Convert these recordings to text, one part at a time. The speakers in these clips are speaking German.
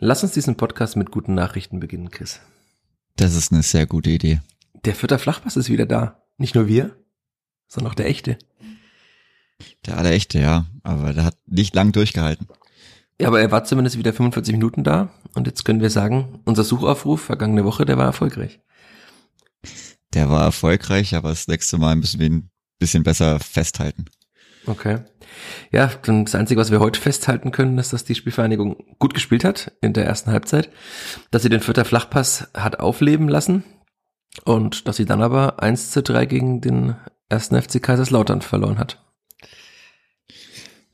Lass uns diesen Podcast mit guten Nachrichten beginnen, Chris. Das ist eine sehr gute Idee. Der Vierter Flachpass ist wieder da. Nicht nur wir, sondern auch der echte. Der allerechte, ja. Aber der hat nicht lang durchgehalten. Ja, aber er war zumindest wieder 45 Minuten da. Und jetzt können wir sagen, unser Suchaufruf vergangene Woche, der war erfolgreich. Der war erfolgreich, aber das nächste Mal müssen wir ihn ein bisschen besser festhalten. Okay. Ja, dann das Einzige, was wir heute festhalten können, ist, dass die Spielvereinigung gut gespielt hat in der ersten Halbzeit, dass sie den Vierter Flachpass hat aufleben lassen und dass sie dann aber 1 zu 3 gegen den ersten FC Kaiserslautern verloren hat.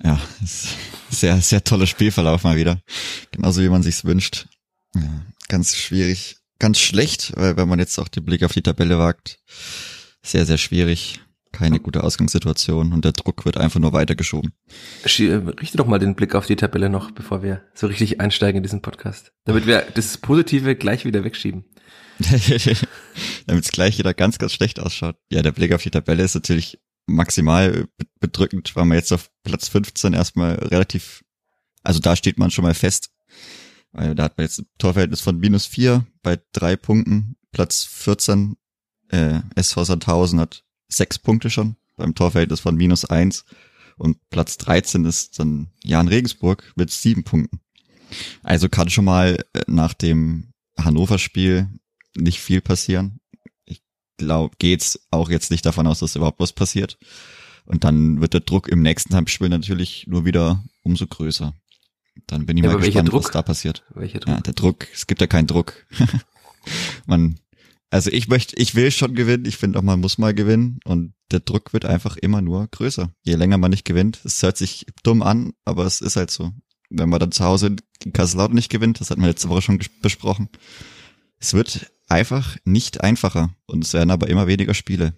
Ja, sehr, sehr toller Spielverlauf mal wieder. Genauso wie man sich's wünscht. Ja, ganz schwierig, ganz schlecht, weil wenn man jetzt auch den Blick auf die Tabelle wagt, sehr, sehr schwierig keine gute Ausgangssituation und der Druck wird einfach nur weitergeschoben. Richte doch mal den Blick auf die Tabelle noch, bevor wir so richtig einsteigen in diesen Podcast. Damit wir das Positive gleich wieder wegschieben. Damit es gleich wieder ganz, ganz schlecht ausschaut. Ja, der Blick auf die Tabelle ist natürlich maximal bedrückend, weil man jetzt auf Platz 15 erstmal relativ, also da steht man schon mal fest. Weil da hat man jetzt ein Torverhältnis von minus vier bei drei Punkten. Platz 14, äh, SV Sandhausen hat sechs Punkte schon beim Torverhältnis von minus eins. Und Platz 13 ist dann Jan Regensburg mit sieben Punkten. Also kann schon mal äh, nach dem Hannover-Spiel nicht viel passieren. Ich glaube, geht's auch jetzt nicht davon aus, dass überhaupt was passiert. Und dann wird der Druck im nächsten Heimspiel natürlich nur wieder umso größer. Dann bin ich ja, mal gespannt, was da passiert. Welcher Druck? Ja, der Druck, es gibt ja keinen Druck. Man also ich möchte, ich will schon gewinnen. Ich finde auch, man muss mal gewinnen. Und der Druck wird einfach immer nur größer. Je länger man nicht gewinnt, es hört sich dumm an, aber es ist halt so. Wenn man dann zu Hause in Kaiserslautern nicht gewinnt, das hatten wir letzte Woche schon besprochen. Es wird einfach nicht einfacher. Und es werden aber immer weniger Spiele.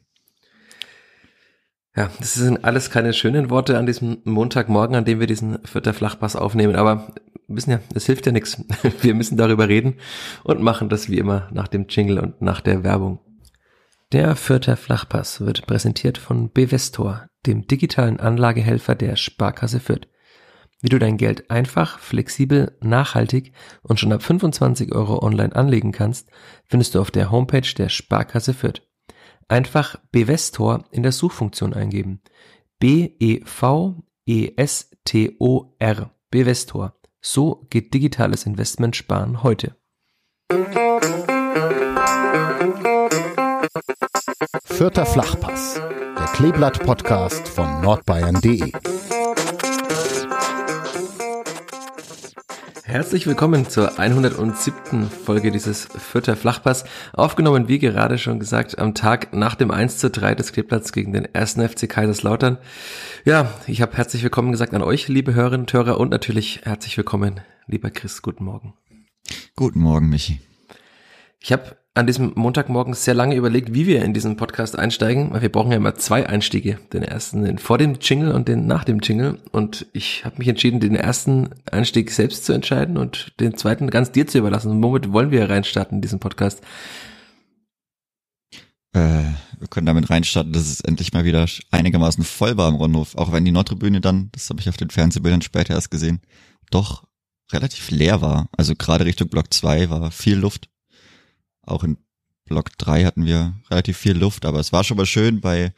Ja, das sind alles keine schönen Worte an diesem Montagmorgen, an dem wir diesen vierter Flachpass aufnehmen. Aber wissen ja, es hilft ja nichts. Wir müssen darüber reden und machen das wie immer nach dem Jingle und nach der Werbung. Der vierte Flachpass wird präsentiert von Bevestor, dem digitalen Anlagehelfer der Sparkasse Fürth. Wie du dein Geld einfach, flexibel, nachhaltig und schon ab 25 Euro online anlegen kannst, findest du auf der Homepage der Sparkasse Fürth. Einfach Bevestor in der Suchfunktion eingeben. B-E-V-E-S-T-O-R. Bevestor. So geht digitales Investment sparen heute. Vierter Flachpass, der Kleeblatt-Podcast von nordbayern.de. Herzlich willkommen zur 107. Folge dieses Vierter Flachpass. Aufgenommen, wie gerade schon gesagt, am Tag nach dem 1 zu 3 des Kleeblatts gegen den 1. FC Kaiserslautern. Ja, ich habe herzlich willkommen gesagt an euch, liebe Hörerinnen und Hörer, und natürlich herzlich willkommen, lieber Chris. Guten Morgen. Guten Morgen, Michi. Ich habe an diesem Montagmorgen sehr lange überlegt, wie wir in diesen Podcast einsteigen, weil wir brauchen ja immer zwei Einstiege. Den ersten den vor dem Jingle und den nach dem Jingle. Und ich habe mich entschieden, den ersten Einstieg selbst zu entscheiden und den zweiten ganz dir zu überlassen. Und womit wollen wir reinstarten in diesen Podcast? Äh, wir können damit reinstarten, dass es endlich mal wieder einigermaßen voll war im Rundhof. Auch wenn die Nordtribüne dann, das habe ich auf den Fernsehbildern später erst gesehen, doch relativ leer war. Also gerade Richtung Block 2 war viel Luft. Auch in Block 3 hatten wir relativ viel Luft, aber es war schon mal schön, bei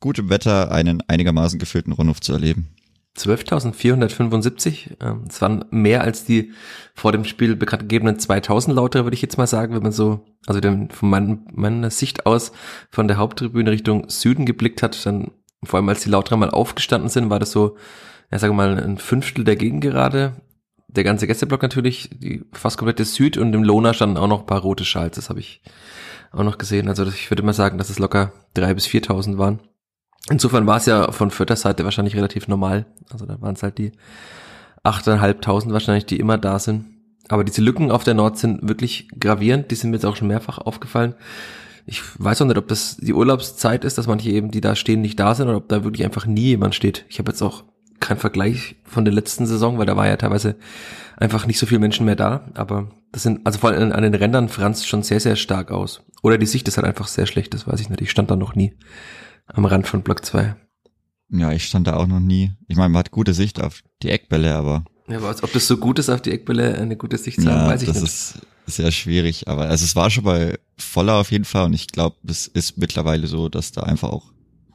gutem Wetter einen einigermaßen gefüllten Rundhof zu erleben. 12.475, ähm, das waren mehr als die vor dem Spiel bekannt gegebenen 2000 Lauter, würde ich jetzt mal sagen, wenn man so, also von mein, meiner Sicht aus von der Haupttribüne Richtung Süden geblickt hat, dann vor allem als die Lauter mal aufgestanden sind, war das so, ja, wir mal, ein Fünftel der Gegengerade der ganze Gästeblock natürlich, die fast komplette Süd und im Lona standen auch noch ein paar rote Schals, das habe ich auch noch gesehen. Also ich würde mal sagen, dass es locker drei bis viertausend waren. Insofern war es ja von Vierter Seite wahrscheinlich relativ normal. Also da waren es halt die achteinhalbtausend wahrscheinlich, die immer da sind. Aber diese Lücken auf der Nord sind wirklich gravierend. Die sind mir jetzt auch schon mehrfach aufgefallen. Ich weiß auch nicht, ob das die Urlaubszeit ist, dass manche eben, die da stehen, nicht da sind oder ob da wirklich einfach nie jemand steht. Ich habe jetzt auch kein Vergleich von der letzten Saison, weil da war ja teilweise einfach nicht so viele Menschen mehr da. Aber das sind, also vor allem an den Rändern franzt schon sehr, sehr stark aus. Oder die Sicht ist halt einfach sehr schlecht, das weiß ich nicht. Ich stand da noch nie am Rand von Block 2. Ja, ich stand da auch noch nie. Ich meine, man hat gute Sicht auf die Eckbälle, aber Ja, aber ob das so gut ist, auf die Eckbälle eine gute Sicht zu haben, Ja, weiß ich das nicht. ist sehr schwierig, aber also es war schon mal voller auf jeden Fall und ich glaube, es ist mittlerweile so, dass da einfach auch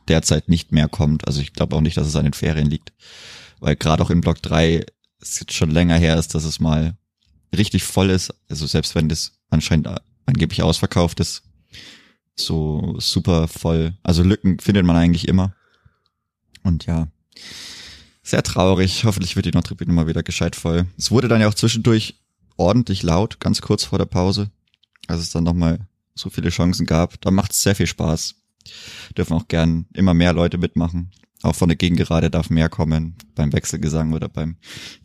derzeit nicht mehr kommt. Also ich glaube auch nicht, dass es an den Ferien liegt, weil gerade auch in Block 3 es jetzt schon länger her ist, dass es mal richtig voll ist. Also selbst wenn das anscheinend angeblich ausverkauft ist, so super voll. Also Lücken findet man eigentlich immer. Und ja, sehr traurig. Hoffentlich wird die Nordtribüne mal wieder gescheit voll. Es wurde dann ja auch zwischendurch ordentlich laut, ganz kurz vor der Pause, als es dann nochmal so viele Chancen gab. Da macht es sehr viel Spaß. Dürfen auch gern immer mehr Leute mitmachen. Auch von der Gegengerade darf mehr kommen, beim Wechselgesang oder beim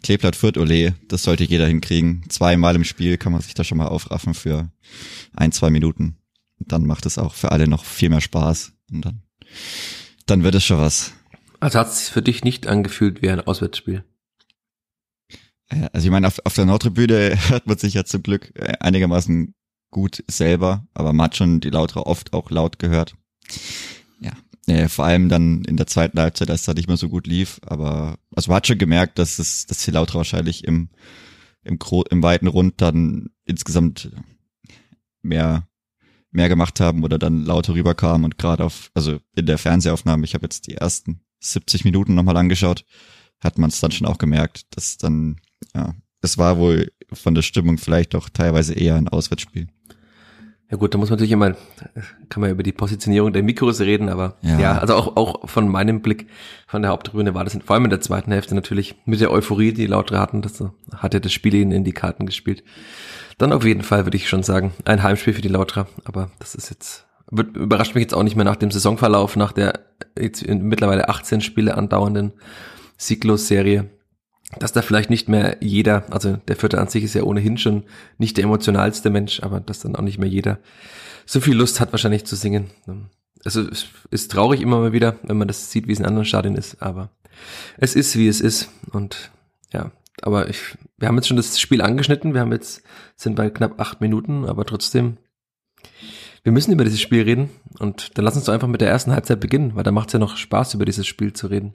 Kleeblatt Fürth Ole. Das sollte jeder hinkriegen. Zweimal im Spiel kann man sich da schon mal aufraffen für ein, zwei Minuten. Dann macht es auch für alle noch viel mehr Spaß. Und dann, dann wird es schon was. Also hat es sich für dich nicht angefühlt wie ein Auswärtsspiel. Also ich meine, auf, auf der Nordtribüne hört man sich ja zum Glück äh, einigermaßen gut selber, aber man hat schon die Lauter oft auch laut gehört. Ja, äh, vor allem dann in der zweiten Halbzeit, als es da nicht mehr so gut lief, aber also man hat schon gemerkt, dass es, dass die Lauter wahrscheinlich im im, im weiten Rund dann insgesamt mehr mehr gemacht haben oder dann lauter rüberkamen und gerade auf also in der Fernsehaufnahme, ich habe jetzt die ersten 70 Minuten nochmal angeschaut, hat man es dann schon auch gemerkt, dass dann ja, es war wohl von der Stimmung vielleicht auch teilweise eher ein Auswärtsspiel. Ja gut, da muss man natürlich immer, kann man über die Positionierung der Mikros reden, aber ja, Ja. also auch, auch von meinem Blick von der Haupttribüne war das vor allem in der zweiten Hälfte natürlich mit der Euphorie, die Lauter hatten, das hat ja das Spiel ihnen in die Karten gespielt. Dann auf jeden Fall würde ich schon sagen, ein Heimspiel für die Lauterer, aber das ist jetzt, wird, überrascht mich jetzt auch nicht mehr nach dem Saisonverlauf, nach der jetzt in mittlerweile 18 Spiele andauernden Sieglos-Serie, dass da vielleicht nicht mehr jeder, also der Vierte an sich ist ja ohnehin schon nicht der emotionalste Mensch, aber dass dann auch nicht mehr jeder so viel Lust hat wahrscheinlich zu singen. Also es ist traurig immer mal wieder, wenn man das sieht, wie es in anderen Stadien ist, aber es ist, wie es ist und ja, aber ich, wir haben jetzt schon das Spiel angeschnitten, wir haben jetzt, sind bei knapp acht Minuten, aber trotzdem, wir müssen über dieses Spiel reden und dann lass uns doch einfach mit der ersten Halbzeit beginnen, weil da macht es ja noch Spaß, über dieses Spiel zu reden.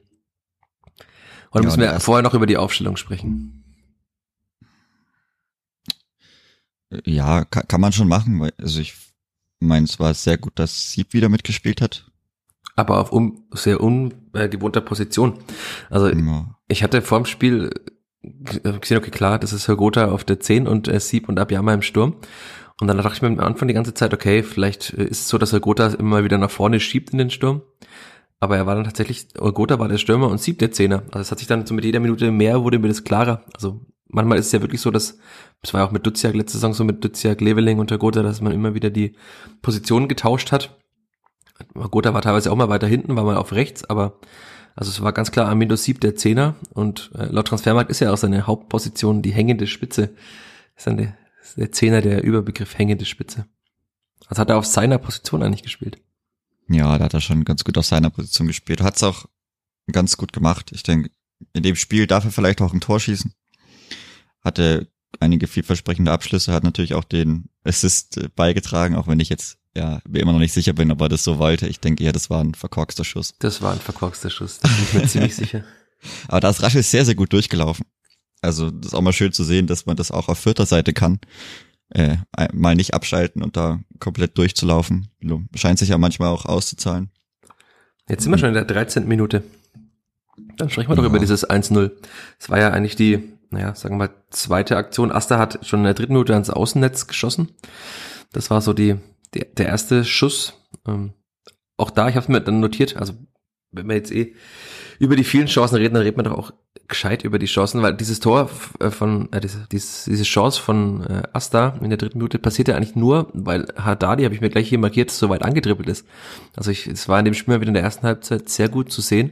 Oder Ja, müssen wir vorher noch über die Aufstellung sprechen? Ja, kann, kann man schon machen, weil also ich meine, es war sehr gut, dass Sieb wieder mitgespielt hat. Aber auf un, sehr ungewohnter Position. Also Ja. ich hatte vorm Spiel äh, gesehen, okay, klar, das ist Hörgotha auf der 10 und äh, Sieb und Abiyama im Sturm. Und dann dachte ich mir am Anfang die ganze Zeit, okay, vielleicht äh, ist es so, dass Hörgotha immer wieder nach vorne schiebt in den Sturm. Aber er war dann tatsächlich, Hörgotha war der Stürmer und Sieb der Zehner. Also es hat sich dann so mit jeder Minute mehr, wurde mir das klarer. Also manchmal ist es ja wirklich so, dass, das war ja auch mit Duziak letzte Saison so mit Duziak, Leveling und Hörgotha, dass man immer wieder die Positionen getauscht hat. Gotha war teilweise auch mal weiter hinten, war mal auf rechts, aber also es war ganz klar Armindo Sieb der Zehner und äh, laut Transfermarkt ist ja auch seine Hauptposition die hängende Spitze. Ist dann der, ist der Zehner der Überbegriff hängende Spitze. Also hat er auf seiner Position eigentlich gespielt. Ja, da hat er schon ganz gut auf seiner Position gespielt. Hat es auch ganz gut gemacht. Ich denke, in dem Spiel darf er vielleicht auch ein Tor schießen. Hatte einige vielversprechende Abschlüsse, hat natürlich auch den Assist äh, beigetragen, auch wenn ich jetzt ja mir immer noch nicht sicher bin, ob er das so wollte. Ich denke ja, das war ein verkorkster Schuss. Das war ein verkorkster Schuss, da bin ich mir ziemlich sicher. Aber da ist Raschel sehr, sehr gut durchgelaufen. Also das ist auch mal schön zu sehen, dass man das auch auf vierter Seite kann. Äh, mal nicht abschalten und da komplett durchzulaufen. Scheint sich ja manchmal auch auszuzahlen. Jetzt sind wir schon in der 13. Minute. Dann sprechen wir doch Ja. über dieses 1-0. Es war ja eigentlich die, naja, sagen wir mal, zweite Aktion. Asta hat schon in der dritten Minute ans Außennetz geschossen. Das war so die, der, der erste Schuss. Ähm, auch da, ich habe es mir dann notiert, also wenn wir jetzt eh über die vielen Chancen reden, dann redet man doch auch gescheit über die Chancen, weil dieses Tor äh, von, äh, diese, diese, Chance von äh, Asta in der dritten Minute passiert ja eigentlich nur, weil Haddadi, habe ich mir gleich hier markiert, so weit angedribbelt ist. Also ich, es war in dem Spiel mal wieder in der ersten Halbzeit sehr gut zu sehen,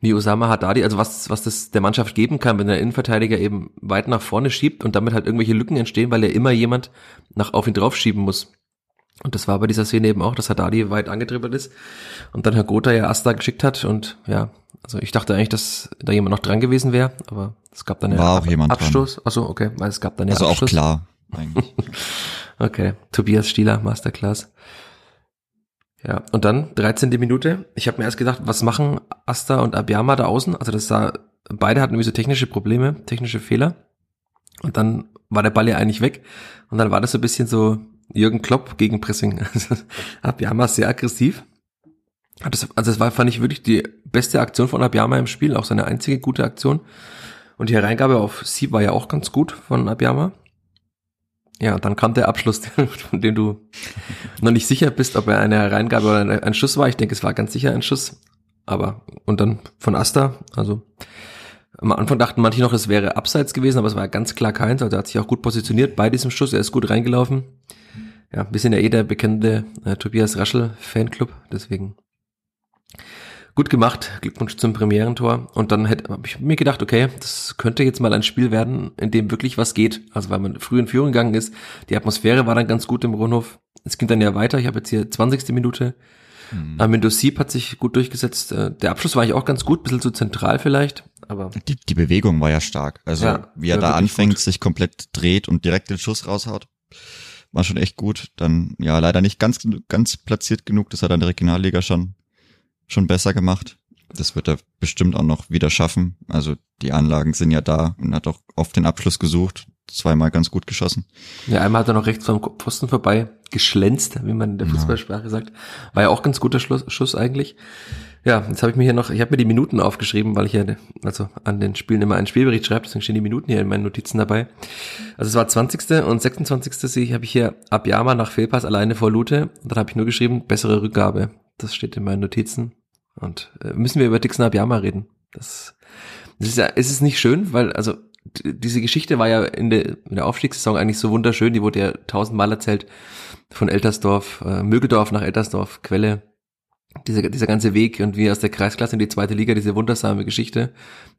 wie Osama Haddadi, also was, was das der Mannschaft geben kann, wenn der Innenverteidiger eben weit nach vorne schiebt und damit halt irgendwelche Lücken entstehen, weil er immer jemand nach auf ihn drauf schieben muss. Und das war bei dieser Szene eben auch, dass Haddadi weit angedribbelt ist und dann Herr Gotha ja Asta geschickt hat und ja, also ich dachte eigentlich, dass da jemand noch dran gewesen wäre, aber es gab dann ja War auch jemand dran. Abstoß. Achso, okay, weil es gab dann ja Also auch Abschluss. klar, eigentlich. Okay, Tobias Stieler, Masterclass. Ja, und dann 13. Minute. Ich habe mir erst gedacht, was machen Asta und Abiyama da außen? Also das sah beide hatten irgendwie so technische Probleme, technische Fehler. Und dann war der Ball ja eigentlich weg. Und dann war das so ein bisschen so Jürgen Klopp gegen Pressing. Abiyama sehr aggressiv. Also das war, fand ich wirklich die beste Aktion von Abiyama im Spiel, auch seine einzige gute Aktion. Und die Hereingabe auf Sieb war ja auch ganz gut von Abiyama. Ja, dann kam der Abschluss, von dem du noch nicht sicher bist, ob er eine Hereingabe oder ein Schuss war. Ich denke, es war ganz sicher ein Schuss. Aber, und dann von Asta, also am Anfang dachten manche noch, es wäre abseits gewesen, aber es war ganz klar keins. Also er hat sich auch gut positioniert bei diesem Schuss. Er ist gut reingelaufen. Ja, wir sind ja eh der bekannte äh, Tobias Raschel Fanclub, deswegen gut gemacht. Glückwunsch zum Premierentor. Und dann hätte hab ich mir gedacht, okay, das könnte jetzt mal ein Spiel werden, in dem wirklich was geht. Also weil man früh in Führung gegangen ist. Die Atmosphäre war dann ganz gut im Rundhof. Es ging dann ja weiter. Ich habe jetzt hier 20. Minute. Mhm. Amindo Sieb hat sich gut durchgesetzt. Äh, der Abschluss war eigentlich auch ganz gut, bisschen zu zentral vielleicht, aber. Die, die Bewegung war ja stark. Also ja, wie er da anfängt, gut. sich komplett dreht und direkt den Schuss raushaut. War schon echt gut. Dann, ja, leider nicht ganz, ganz platziert genug. Das hat er in der Regionalliga schon, schon besser gemacht. Das wird er bestimmt auch noch wieder schaffen. Also die Anlagen sind ja da und hat auch oft den Abschluss gesucht zweimal ganz gut geschossen. Ja, einmal hat er noch rechts vom Pfosten vorbei geschlänzt, wie man in der Fußballsprache sagt. War ja auch ganz guter Schluss, Schuss eigentlich. Ja, jetzt habe ich mir hier noch, ich habe mir die Minuten aufgeschrieben, weil ich ja also an den Spielen immer einen Spielbericht schreibe, deswegen stehen die Minuten hier in meinen Notizen dabei. Also es war 20. und 26. sehe ich, habe ich hier Abjama nach Fehlpass alleine vor Lute. Und dann habe ich nur geschrieben, bessere Rückgabe. Das steht in meinen Notizen. Und äh, müssen wir über Dixon Abjama reden. Das, das ist ja, ist es nicht schön, weil, also diese Geschichte war ja in der, in der Aufstiegssaison eigentlich so wunderschön, die wurde ja tausendmal erzählt von Eltersdorf, äh, Mögeldorf nach Eltersdorf, Quelle, dieser, dieser ganze Weg und wie aus der Kreisklasse in die zweite Liga, diese wundersame Geschichte.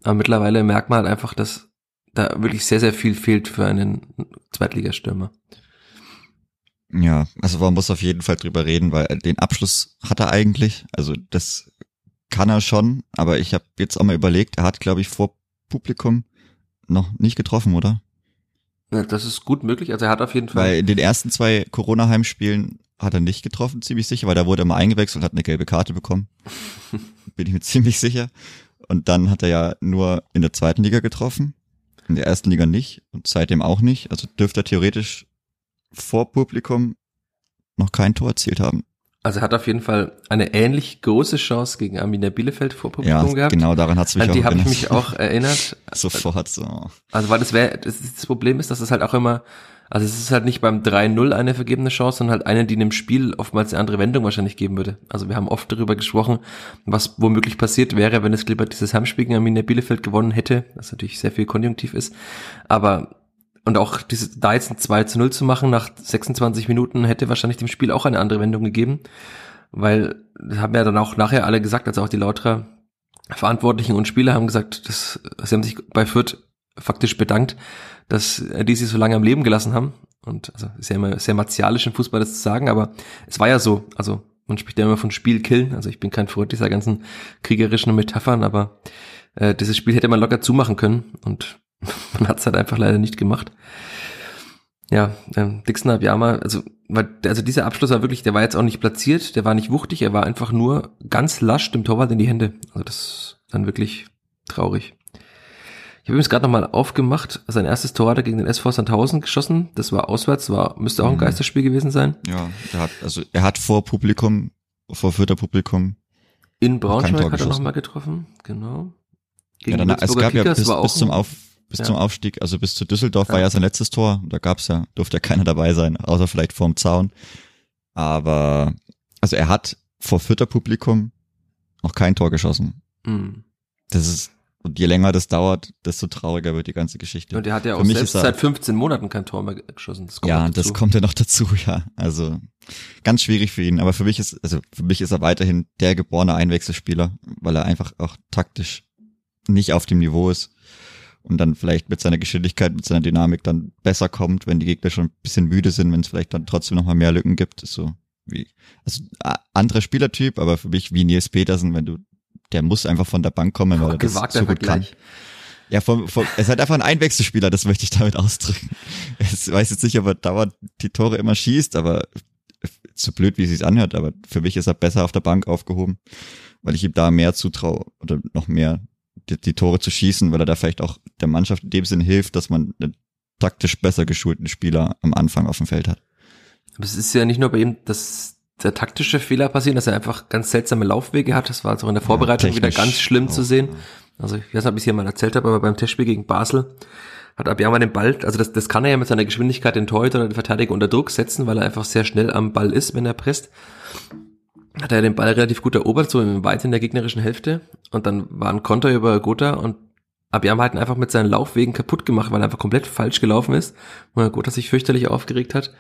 Aber mittlerweile merkt man halt einfach, dass da wirklich sehr, sehr viel fehlt für einen Zweitligastürmer. Ja, also man muss auf jeden Fall drüber reden, weil den Abschluss hat er eigentlich. Also das kann er schon, aber ich habe jetzt auch mal überlegt, er hat, glaube ich, vor Publikum noch nicht getroffen, oder? Ja, das ist gut möglich. Also er hat auf jeden Fall. Weil in den ersten zwei Corona-Heimspielen hat er nicht getroffen, ziemlich sicher, weil da wurde er mal eingewechselt und hat eine gelbe Karte bekommen. Bin ich mir ziemlich sicher. Und dann hat er ja nur in der zweiten Liga getroffen, in der ersten Liga nicht und seitdem auch nicht. Also dürfte er theoretisch vor Publikum noch kein Tor erzielt haben. Also er hat auf jeden Fall eine ähnlich große Chance gegen Arminia Bielefeld vor Publikum ja, gehabt. genau, daran hat's mich An auch die habe ich mich auch erinnert. Sofort so. Also weil das wäre, das, das Problem ist, dass es halt auch immer, also es ist halt nicht beim 3-0 eine vergebene Chance, sondern halt eine, die in dem Spiel oftmals eine andere Wendung wahrscheinlich geben würde. Also wir haben oft darüber gesprochen, was womöglich passiert wäre, wenn es lieber dieses Heimspiel gegen Arminia Bielefeld gewonnen hätte, was natürlich sehr viel konjunktiv ist. Aber und auch diese, da jetzt ein 2 zu 0 zu machen nach 26 Minuten hätte wahrscheinlich dem Spiel auch eine andere Wendung gegeben. Weil, das haben ja dann auch nachher alle gesagt, also auch die Lauterer Verantwortlichen und Spieler haben gesagt, dass, sie haben sich bei Fürth faktisch bedankt, dass die sie so lange am Leben gelassen haben. Und also ist ja immer sehr martialisch im Fußball das zu sagen, aber es war ja so. Also man spricht ja immer von Spiel killen. Also ich bin kein Freund dieser ganzen kriegerischen Metaphern, aber äh, dieses Spiel hätte man locker zumachen können und man hat es halt einfach leider nicht gemacht. Ja, ähm, Dixon Abiyama, also, weil, also dieser Abschluss war wirklich, der war jetzt auch nicht platziert, der war nicht wuchtig, er war einfach nur ganz lasch dem Torwart in die Hände. Also das ist dann wirklich traurig. Ich habe übrigens gerade nochmal aufgemacht, sein erstes Tor hat er gegen den SV Sandhausen geschossen. Das war auswärts, war, müsste auch ein mhm. Geisterspiel gewesen sein. Ja, er hat, also er hat vor Publikum, vor vierter Publikum. In Braunschweig hat er nochmal getroffen, genau. Gegen ja, dann, es gab Kickers ja bis, bis zum Auf, bis ja. zum Aufstieg, also bis zu Düsseldorf ja. war ja sein letztes Tor. Da gab's ja, durfte ja keiner dabei sein, außer vielleicht vorm Zaun. Aber also er hat vor vierter Publikum noch kein Tor geschossen. Mhm. Das ist und je länger das dauert, desto trauriger wird die ganze Geschichte. Und er hat ja auch selbst er, seit 15 Monaten kein Tor mehr geschossen. Das ja, das kommt ja noch dazu, ja. Also ganz schwierig für ihn. Aber für mich ist, also für mich ist er weiterhin der geborene Einwechselspieler, weil er einfach auch taktisch nicht auf dem Niveau ist und dann vielleicht mit seiner Geschwindigkeit, mit seiner Dynamik dann besser kommt, wenn die Gegner schon ein bisschen müde sind, wenn es vielleicht dann trotzdem nochmal mehr Lücken gibt. Ist so wie, also anderer Spielertyp, aber für mich wie Nils Petersen, wenn du, der muss einfach von der Bank kommen, weil er das so gut Vergleich. kann. Ja, vom, vom, es ist halt einfach ein Einwechselspieler, das möchte ich damit ausdrücken. Ich weiß jetzt nicht, ob er dauernd die Tore immer schießt, aber so blöd, wie es sich anhört, aber für mich ist er besser auf der Bank aufgehoben, weil ich ihm da mehr zutraue oder noch mehr die, die Tore zu schießen, weil er da vielleicht auch der Mannschaft in dem Sinn hilft, dass man einen taktisch besser geschulten Spieler am Anfang auf dem Feld hat. Aber es ist ja nicht nur bei ihm, dass der taktische Fehler passiert, dass er einfach ganz seltsame Laufwege hat. Das war jetzt auch in der Vorbereitung Ja, wieder ganz schlimm zu auch, sehen. ja. Also ich weiß nicht, ob ich es hier mal erzählt habe, aber beim Testspiel gegen Basel hat Abiyama den Ball, also das, das kann er ja mit seiner Geschwindigkeit den Torhüter oder den Verteidiger unter Druck setzen, weil er einfach sehr schnell am Ball ist, wenn er presst. Hat er den Ball relativ gut erobert, so im weit in der gegnerischen Hälfte. Und dann war ein Konter über Gotha und Abiyama hat ihn einfach mit seinen Laufwegen kaputt gemacht, weil er einfach komplett falsch gelaufen ist. Und Gotha sich fürchterlich aufgeregt hat.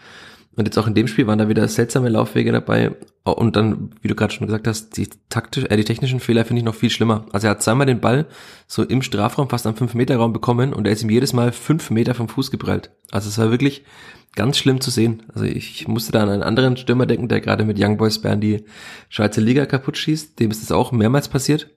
Und jetzt auch in dem Spiel waren da wieder seltsame Laufwege dabei. Und dann, wie du gerade schon gesagt hast, die taktisch, äh, die technischen Fehler finde ich noch viel schlimmer. Also er hat zweimal den Ball so im Strafraum, fast am 5-Meter-Raum bekommen und er ist ihm jedes Mal fünf Meter vom Fuß geprellt. Also es war wirklich ganz schlimm zu sehen. Also ich, musste da an einen anderen Stürmer denken, der gerade mit Young Boys Bern die Schweizer Liga kaputt schießt. Dem ist das auch mehrmals passiert.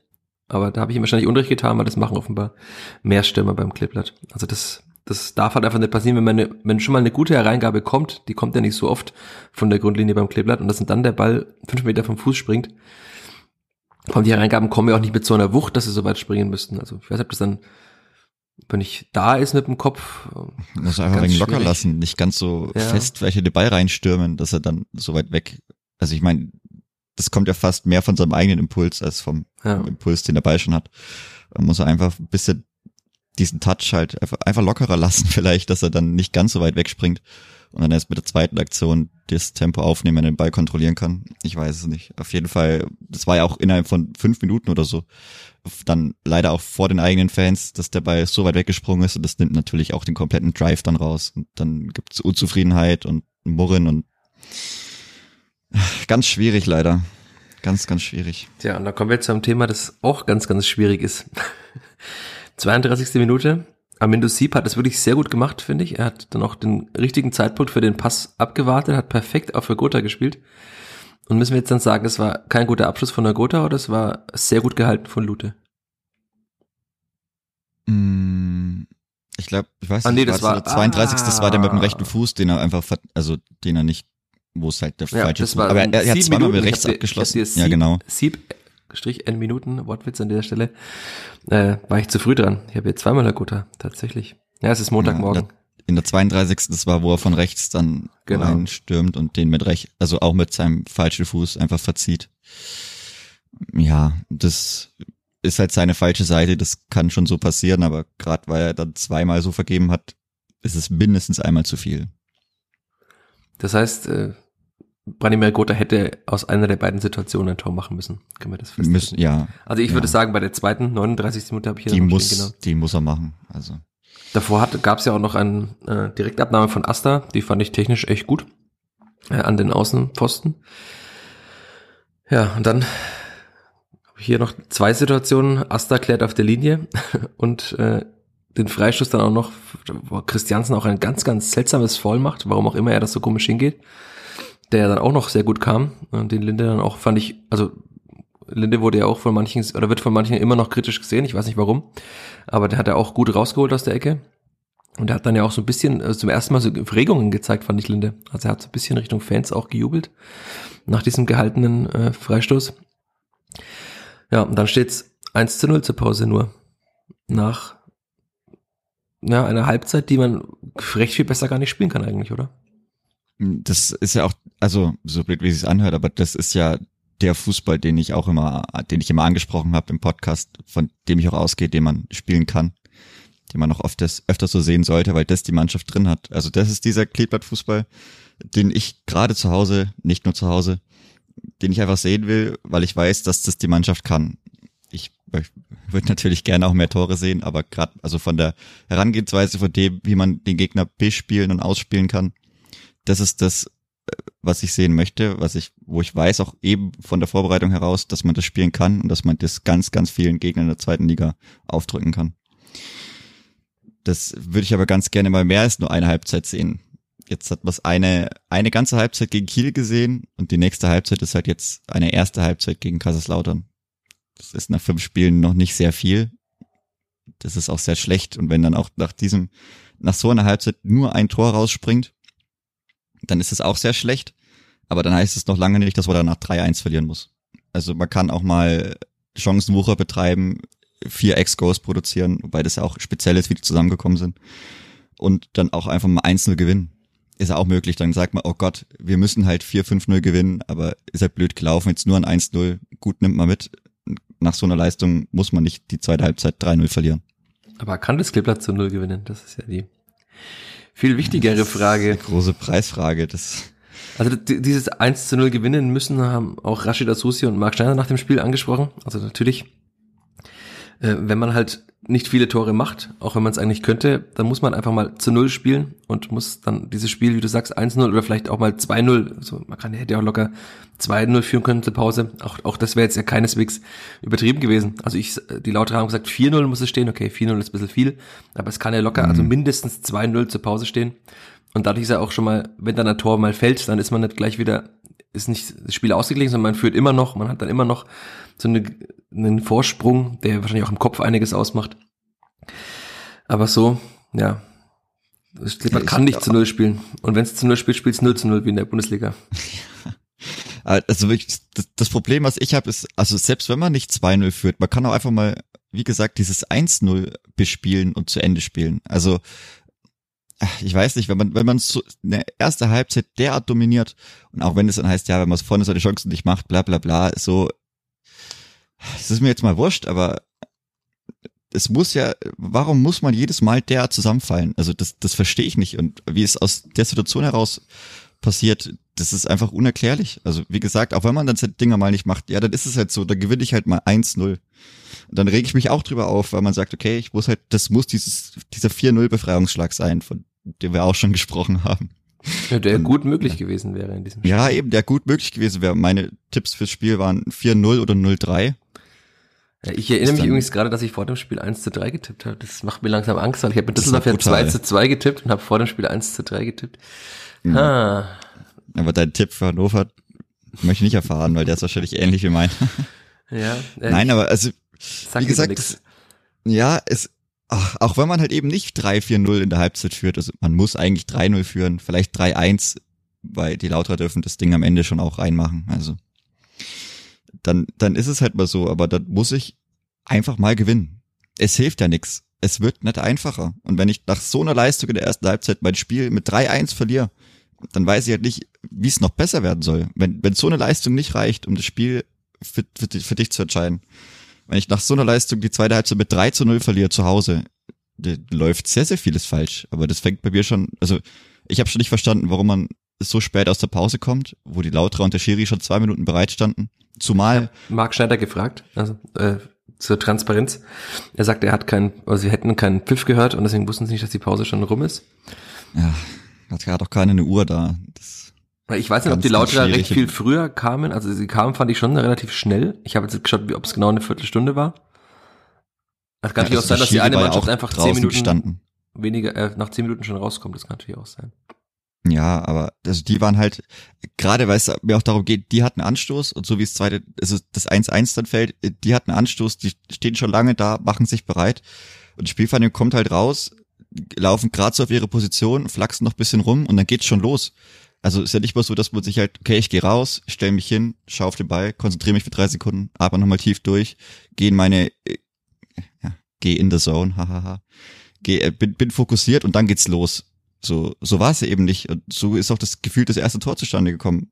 Aber da habe ich ihm wahrscheinlich Unrecht getan, weil das machen offenbar mehr Stürmer beim Kleeblatt. Also das, das darf halt einfach nicht passieren, wenn man wenn schon mal eine gute Hereingabe kommt, die kommt ja nicht so oft von der Grundlinie beim Kleeblatt und dass dann der Ball fünf Meter vom Fuß springt. Vor die Hereingaben kommen ja auch nicht mit so einer Wucht, dass sie so weit springen müssten. Also ich weiß nicht, ob das dann, wenn ich da ist mit dem Kopf. Muss einfach ein wenig locker lassen, nicht ganz so Ja. fest vielleicht in den Ball reinstürmen, dass er dann so weit weg. Also ich meine, das kommt ja fast mehr von seinem eigenen Impuls als vom Ja. Impuls, den der Ball schon hat. Da muss er einfach ein bisschen diesen Touch halt einfach, einfach lockerer lassen vielleicht, dass er dann nicht ganz so weit wegspringt und dann erst mit der zweiten Aktion das Tempo aufnehmen, er den Ball kontrollieren kann. Ich weiß es nicht. Auf jeden Fall, das war ja auch innerhalb von fünf Minuten oder so. Dann leider auch vor den eigenen Fans, dass der Ball so weit weggesprungen ist und das nimmt natürlich auch den kompletten Drive dann raus. Und dann gibt's Unzufriedenheit und Murren und ganz schwierig leider. Ganz, ganz schwierig. Tja, und da kommen wir jetzt zu einem Thema, das auch ganz, ganz schwierig ist. 32. Minute. Amindo Sieb hat es wirklich sehr gut gemacht, finde ich. Er hat dann auch den richtigen Zeitpunkt für den Pass abgewartet, hat perfekt für Gotha gespielt. Und müssen wir jetzt dann sagen, es war kein guter Abschluss von der Gotha oder es war sehr gut gehalten von Lute? Mm, Ich glaube, ich weiß Ah, nee, nicht, das war war- der 32. Das war der mit dem ah. rechten Fuß, den er einfach, also den er nicht, wo es halt der Ja, falsche das Fuß, war aber er, er hat zweimal mit rechts abgeschlossen. Ja, genau. Sieb, Strich N Minuten, Wortwitz an dieser Stelle, äh, war ich zu früh dran. Ich habe jetzt zweimal Gotha, tatsächlich. Ja, es ist Montagmorgen. In der 32. Das war, wo er von rechts dann Genau. reinstürmt und den mit rechts, also auch mit seinem falschen Fuß einfach verzieht. Ja, das ist halt seine falsche Seite, das kann schon so passieren, aber gerade weil er dann zweimal so vergeben hat, ist es mindestens einmal zu viel. Das heißt, äh, Branimir Gotha hätte aus einer der beiden Situationen ein Tor machen müssen. Können wir das festhalten? Müssen, ja, Also ich würde ja. sagen, bei der zweiten, 39. Minute habe ich hier die muss, stehen, genau. die muss er machen. Also Davor gab es ja auch noch eine äh, Direktabnahme von Asta, die fand ich technisch echt gut. Äh, an den Außenpfosten. Ja, und dann habe ich hier noch zwei Situationen. Asta klärt auf der Linie und äh, den Freistoß dann auch noch, wo Christiansen auch ein ganz, ganz seltsames Foul macht, warum auch immer er das so komisch hingeht, der dann auch noch sehr gut kam und den Linde dann auch fand ich, also Linde wurde ja auch von manchen, oder wird von manchen immer noch kritisch gesehen, ich weiß nicht warum, aber der hat ja auch gut rausgeholt aus der Ecke. Und er hat dann ja auch so ein bisschen, also zum ersten Mal so Regungen gezeigt, fand ich Linde. Also er hat so ein bisschen Richtung Fans auch gejubelt nach diesem gehaltenen äh, Freistoß. Ja, und dann steht's 1 zu 0 zur Pause nur. Nach ja, einer Halbzeit, die man recht viel besser gar nicht spielen kann eigentlich, oder? Das ist ja auch, also so blöd wie es sich anhört, aber das ist ja der Fußball, den ich auch immer, den ich immer angesprochen habe im Podcast, von dem ich auch ausgehe, den man spielen kann, den man auch oft des, öfter so sehen sollte, weil das die Mannschaft drin hat. Also das ist dieser Kleeblatt-Fußball, den ich gerade zu Hause, nicht nur zu Hause, den ich einfach sehen will, weil ich weiß, dass das die Mannschaft kann. Ich, ich würde natürlich gerne auch mehr Tore sehen, aber gerade also von der Herangehensweise von dem, wie man den Gegner bespielen und ausspielen kann, das ist das, äh, was ich sehen möchte, was ich, wo ich weiß, auch eben von der Vorbereitung heraus, dass man das spielen kann und dass man das ganz, ganz vielen Gegnern der zweiten Liga aufdrücken kann. Das würde ich aber ganz gerne mal mehr als nur eine Halbzeit sehen. Jetzt hat man eine, eine ganze Halbzeit gegen Kiel gesehen und die nächste Halbzeit ist halt jetzt eine erste Halbzeit gegen Kaiserslautern. Das ist nach fünf Spielen noch nicht sehr viel. Das ist auch sehr schlecht. Und wenn dann auch nach diesem, nach so einer Halbzeit nur ein Tor rausspringt, dann ist es auch sehr schlecht. Aber dann heißt es noch lange nicht, dass man danach 3-1 verlieren muss. Also man kann auch mal Chancenwucher betreiben vier Ex-Goals produzieren, wobei das ja auch speziell ist, wie die zusammengekommen sind. Und dann auch einfach mal 1-0 gewinnen. Ist ja auch möglich. Dann sagt man, oh Gott, wir müssen halt 4-5-0 gewinnen, aber ist halt blöd gelaufen, jetzt nur ein 1-0. Gut, nimmt man mit. Nach so einer Leistung muss man nicht die zweite Halbzeit 3-0 verlieren. Aber kann das Kleeblatt zu Null gewinnen? Das ist ja die viel wichtigere Frage. große Preisfrage. Das also dieses 1 zu 0 gewinnen müssen haben auch Rashid Asusi und Marc Steiner nach dem Spiel angesprochen. Also natürlich, äh, wenn man halt nicht viele Tore macht, auch wenn man es eigentlich könnte, dann muss man einfach mal zu Null spielen und muss dann dieses Spiel, wie du sagst, 1-0 oder vielleicht auch mal 2-0, also man kann, hätte ja auch locker 2-0 führen können zur Pause. Auch, auch das wäre jetzt ja keineswegs übertrieben gewesen. Also ich, die Lauter haben gesagt, 4-0 muss es stehen, okay, 4-0 ist ein bisschen viel, aber es kann ja locker, also mhm. also mindestens 2-0 zur Pause stehen. Und dadurch ist ja auch schon mal, wenn dann ein Tor mal fällt, dann ist man nicht gleich wieder, ist nicht das Spiel ausgeglichen, sondern man führt immer noch, man hat dann immer noch so eine, einen Vorsprung, der wahrscheinlich auch im Kopf einiges ausmacht. Aber so, ja, man ja, kann nicht zu Null spielen. Und wenn es zu Null spielt, spielt es 0 zu 0 wie in der Bundesliga. Also wirklich, das, das Problem, was ich habe, ist, also selbst wenn man nicht 2-0 führt, man kann auch einfach mal, wie gesagt, dieses 1-0 bespielen und zu Ende spielen. Also ich weiß nicht, wenn man, wenn man so eine erste Halbzeit derart dominiert und auch wenn es dann heißt, ja, wenn man es vorne seine Chancen nicht macht, bla bla bla, so, es ist mir jetzt mal wurscht, aber es muss ja, warum muss man jedes Mal derart zusammenfallen? Also das, das verstehe ich nicht und wie es aus der Situation heraus passiert, das ist einfach unerklärlich. Also wie gesagt, auch wenn man dann seine Dinger mal nicht macht, ja, dann ist es halt so, dann gewinne ich halt mal 1-0 dann rege ich mich auch drüber auf, weil man sagt, okay, ich muss halt, das muss dieses, dieser 4-0-Befreiungsschlag sein, von dem wir auch schon gesprochen haben. Ja, der und, gut möglich gewesen wäre in diesem Spiel. Ja, eben, der gut möglich gewesen wäre. Meine Tipps fürs Spiel waren 4-0 oder 0-3. Ich erinnere mich übrigens gerade, dass ich vor dem Spiel 1 zu 3 getippt habe. Das macht mir langsam Angst, weil ich habe mit Düsseldorf ja 2 zu 2 getippt und habe vor dem Spiel 1 zu 3 getippt. Mhm. Ah. Aber dein Tipp für Hannover möchte ich nicht erfahren, weil der ist wahrscheinlich ähnlich wie mein. Ja. Äh, Nein, aber also Wie gesagt, das, ja, es, ach, auch wenn man halt eben nicht 3-4-0 in der Halbzeit führt, also man muss eigentlich 3-0 führen, vielleicht 3-1, weil die Lauter dürfen das Ding am Ende schon auch reinmachen, also. Dann, dann ist es halt mal so, aber dann muss ich einfach mal gewinnen. Es hilft ja nix. Es wird nicht einfacher. Und wenn ich nach so einer Leistung in der ersten Halbzeit mein Spiel mit 3-1 verliere, dann weiß ich halt nicht, wie es noch besser werden soll. Wenn, wenn so eine Leistung nicht reicht, um das Spiel für, für, für dich zu entscheiden, wenn ich nach so einer Leistung die zweite Halbzeit mit 3 zu 0 verliere zu Hause, läuft sehr, sehr vieles falsch. Aber das fängt bei mir schon, also ich habe schon nicht verstanden, warum man so spät aus der Pause kommt, wo die Lautra und der Schiri schon zwei Minuten bereit standen. Zumal. Marc Schneider gefragt, also äh, zur Transparenz. Er sagt, er hat keinen, also sie hätten keinen Pfiff gehört und deswegen wussten sie nicht, dass die Pause schon rum ist. Ja, hat ja doch keine eine Uhr da. Das ich weiß nicht, ob die Lauter recht viel früher kamen. Also sie kamen, fand ich schon relativ schnell. Ich habe jetzt geschaut, ob es genau eine Viertelstunde war. Es kann ja, natürlich auch sein, dass die eine Mannschaft einfach zehn Minuten gestanden. weniger, äh, nach zehn Minuten schon rauskommt. Das kann natürlich auch sein. Ja, aber also die waren halt, gerade weil es mir auch darum geht, die hatten Anstoß und so wie es zweite, also das 1-1 dann fällt, die hatten Anstoß, die stehen schon lange da, machen sich bereit und die kommt halt raus, laufen gerade so auf ihre Position, flachsen noch bisschen rum und dann geht's schon los. Also ist ja nicht mal so, dass man sich halt, okay, ich gehe raus, stell mich hin, schau auf den Ball, konzentriere mich für drei Sekunden, atme nochmal tief durch, gehe in meine, äh, ja, geh in the zone, hahaha, geh, äh, bin, bin fokussiert und dann geht's los. So, so war es ja eben nicht. Und so ist auch das Gefühl das erste Tor zustande gekommen.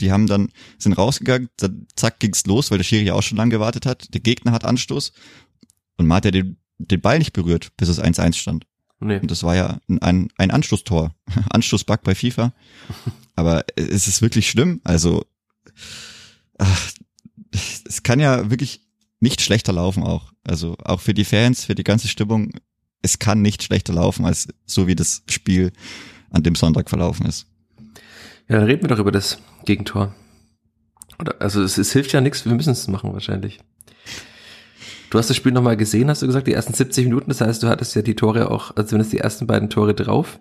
Die haben dann, sind rausgegangen, dann zack ging's los, weil der Schiri ja auch schon lange gewartet hat. Der Gegner hat Anstoß und man hat ja den, den Ball nicht berührt, bis es 1-1 stand. Nee. Und das war ja ein, ein Anschlusstor. Anschlussbug bei FIFA. Aber es ist wirklich schlimm. Also, ach, es kann ja wirklich nicht schlechter laufen auch. Also auch für die Fans, für die ganze Stimmung. Es kann nicht schlechter laufen als so wie das Spiel an dem Sonntag verlaufen ist. Ja, dann reden wir doch über das Gegentor. Oder, also es, es hilft ja nichts, wir müssen es machen wahrscheinlich. Du hast das Spiel nochmal gesehen, hast du gesagt, die ersten 70 Minuten. Das heißt, du hattest ja die Tore auch, also zumindest die ersten beiden Tore drauf.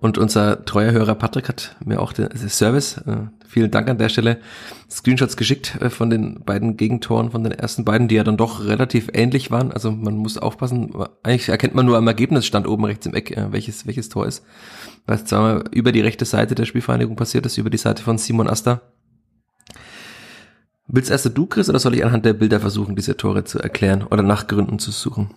Und unser treuer Hörer Patrick hat mir auch den Service, äh, vielen Dank an der Stelle, Screenshots geschickt äh, von den beiden Gegentoren, von den ersten beiden, die ja dann doch relativ ähnlich waren. Also man muss aufpassen, eigentlich erkennt man nur am Ergebnisstand oben rechts im Eck, äh, welches, welches Tor ist. Weil es zweimal über die rechte Seite der Spielvereinigung passiert ist, über die Seite von Simon Asta Willst erst du, Chris, oder soll ich anhand der Bilder versuchen, diese Tore zu erklären oder nach Gründen zu suchen?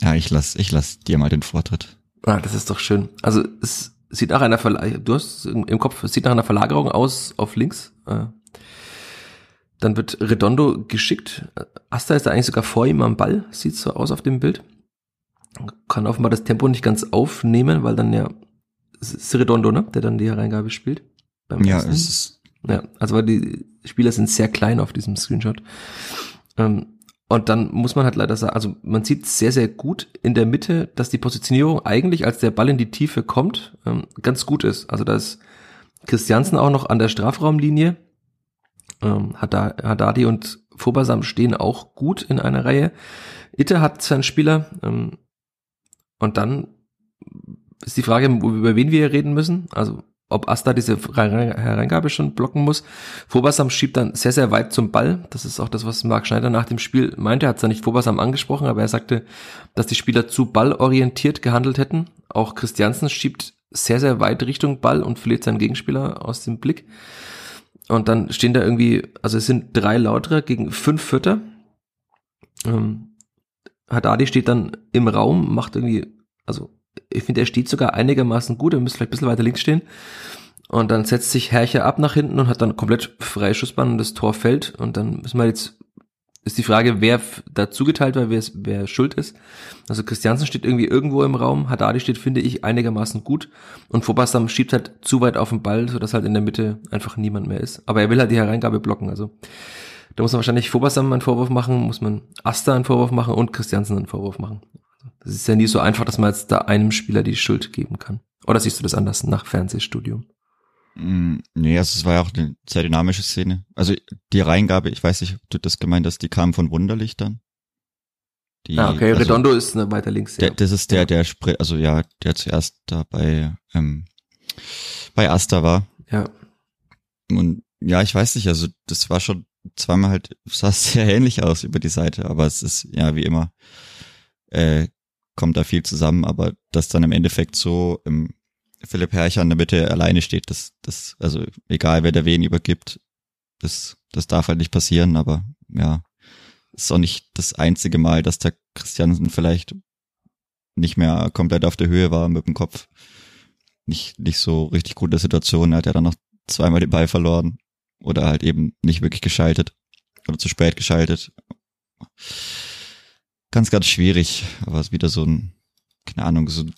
Ja, ich lass, ich lass dir mal den Vortritt. Ah, das ist doch schön. Also es sieht nach einer Verlagerung, du hast im Kopf, es sieht nach einer Verlagerung aus auf links. Äh, dann wird Redondo geschickt. Asta ist da eigentlich sogar vor ihm am Ball, sieht so aus auf dem Bild. Kann offenbar das Tempo nicht ganz aufnehmen, weil dann ja, es ist Redondo, ne, der dann die Hereingabe spielt. ja, es ist. Ja, also weil die Spieler sind sehr klein auf diesem Screenshot. Ähm, und dann muss man halt leider sagen, also man sieht sehr, sehr gut in der Mitte, dass die Positionierung eigentlich, als der Ball in die Tiefe kommt, ähm, ganz gut ist. Also da ist Christiansen auch noch an der Strafraumlinie. Ähm, Haddadi und Fobasam stehen auch gut in einer Reihe. Itte hat seinen Spieler. Ähm, und dann ist die Frage, über wen wir hier reden müssen. Also ob Asta diese Hereingabe schon blocken muss. Fobasam schiebt dann sehr, sehr weit zum Ball. Das ist auch das, was Marc Schneider nach dem Spiel meinte. Er hat zwar nicht Fobasam angesprochen, aber er sagte, dass die Spieler zu ballorientiert gehandelt hätten. Auch Christiansen schiebt sehr, sehr weit Richtung Ball und verliert seinen Gegenspieler aus dem Blick. Und dann stehen da irgendwie, also es sind drei Lauterer gegen fünf Vierter. Ähm, Haddadi steht dann im Raum, macht irgendwie, also ich finde, er steht sogar einigermaßen gut, er müsste vielleicht ein bisschen weiter links stehen. Und dann setzt sich Herrcher ab nach hinten und hat dann komplett freie Schussbahn und das Tor fällt. Und dann müssen wir jetzt, ist die Frage, wer da zugeteilt war, wer, wer schuld ist. Also Christiansen steht irgendwie irgendwo im Raum, Haddadi steht, finde ich, einigermaßen gut. Und Fobassam schiebt halt zu weit auf den Ball, sodass halt in der Mitte einfach niemand mehr ist. Aber er will halt die Hereingabe blocken, also. Da muss man wahrscheinlich Fobassam einen Vorwurf machen, muss man Asta einen Vorwurf machen und Christiansen einen Vorwurf machen. Das ist ja nie so einfach, dass man jetzt da einem Spieler die Schuld geben kann. Oder siehst du das anders nach Fernsehstudium? Mm, nee, also es war ja auch eine sehr dynamische Szene. Also die Reingabe, ich weiß nicht, ob du das gemeint hast, die kam von Wunderlichtern. Die, ah, okay, also, Redondo ist eine weiter links. Der, das ist der, der also ja, der zuerst da bei, ähm, bei Asta war. Ja. Und ja, ich weiß nicht, also das war schon zweimal halt, sah sehr ähnlich aus über die Seite, aber es ist ja wie immer äh, kommt da viel zusammen, aber dass dann im Endeffekt so ähm, Philipp Herrcher in der Mitte alleine steht, das, das, also egal wer der wen übergibt, das, das darf halt nicht passieren, aber ja, ist auch nicht das einzige Mal, dass der Christiansen vielleicht nicht mehr komplett auf der Höhe war mit dem Kopf. Nicht, nicht so richtig gute Situation. Er hat ja dann noch zweimal den Ball verloren. Oder halt eben nicht wirklich geschaltet. Oder zu spät geschaltet ganz, ganz schwierig. Aber es ist wieder so ein, keine Ahnung, so ein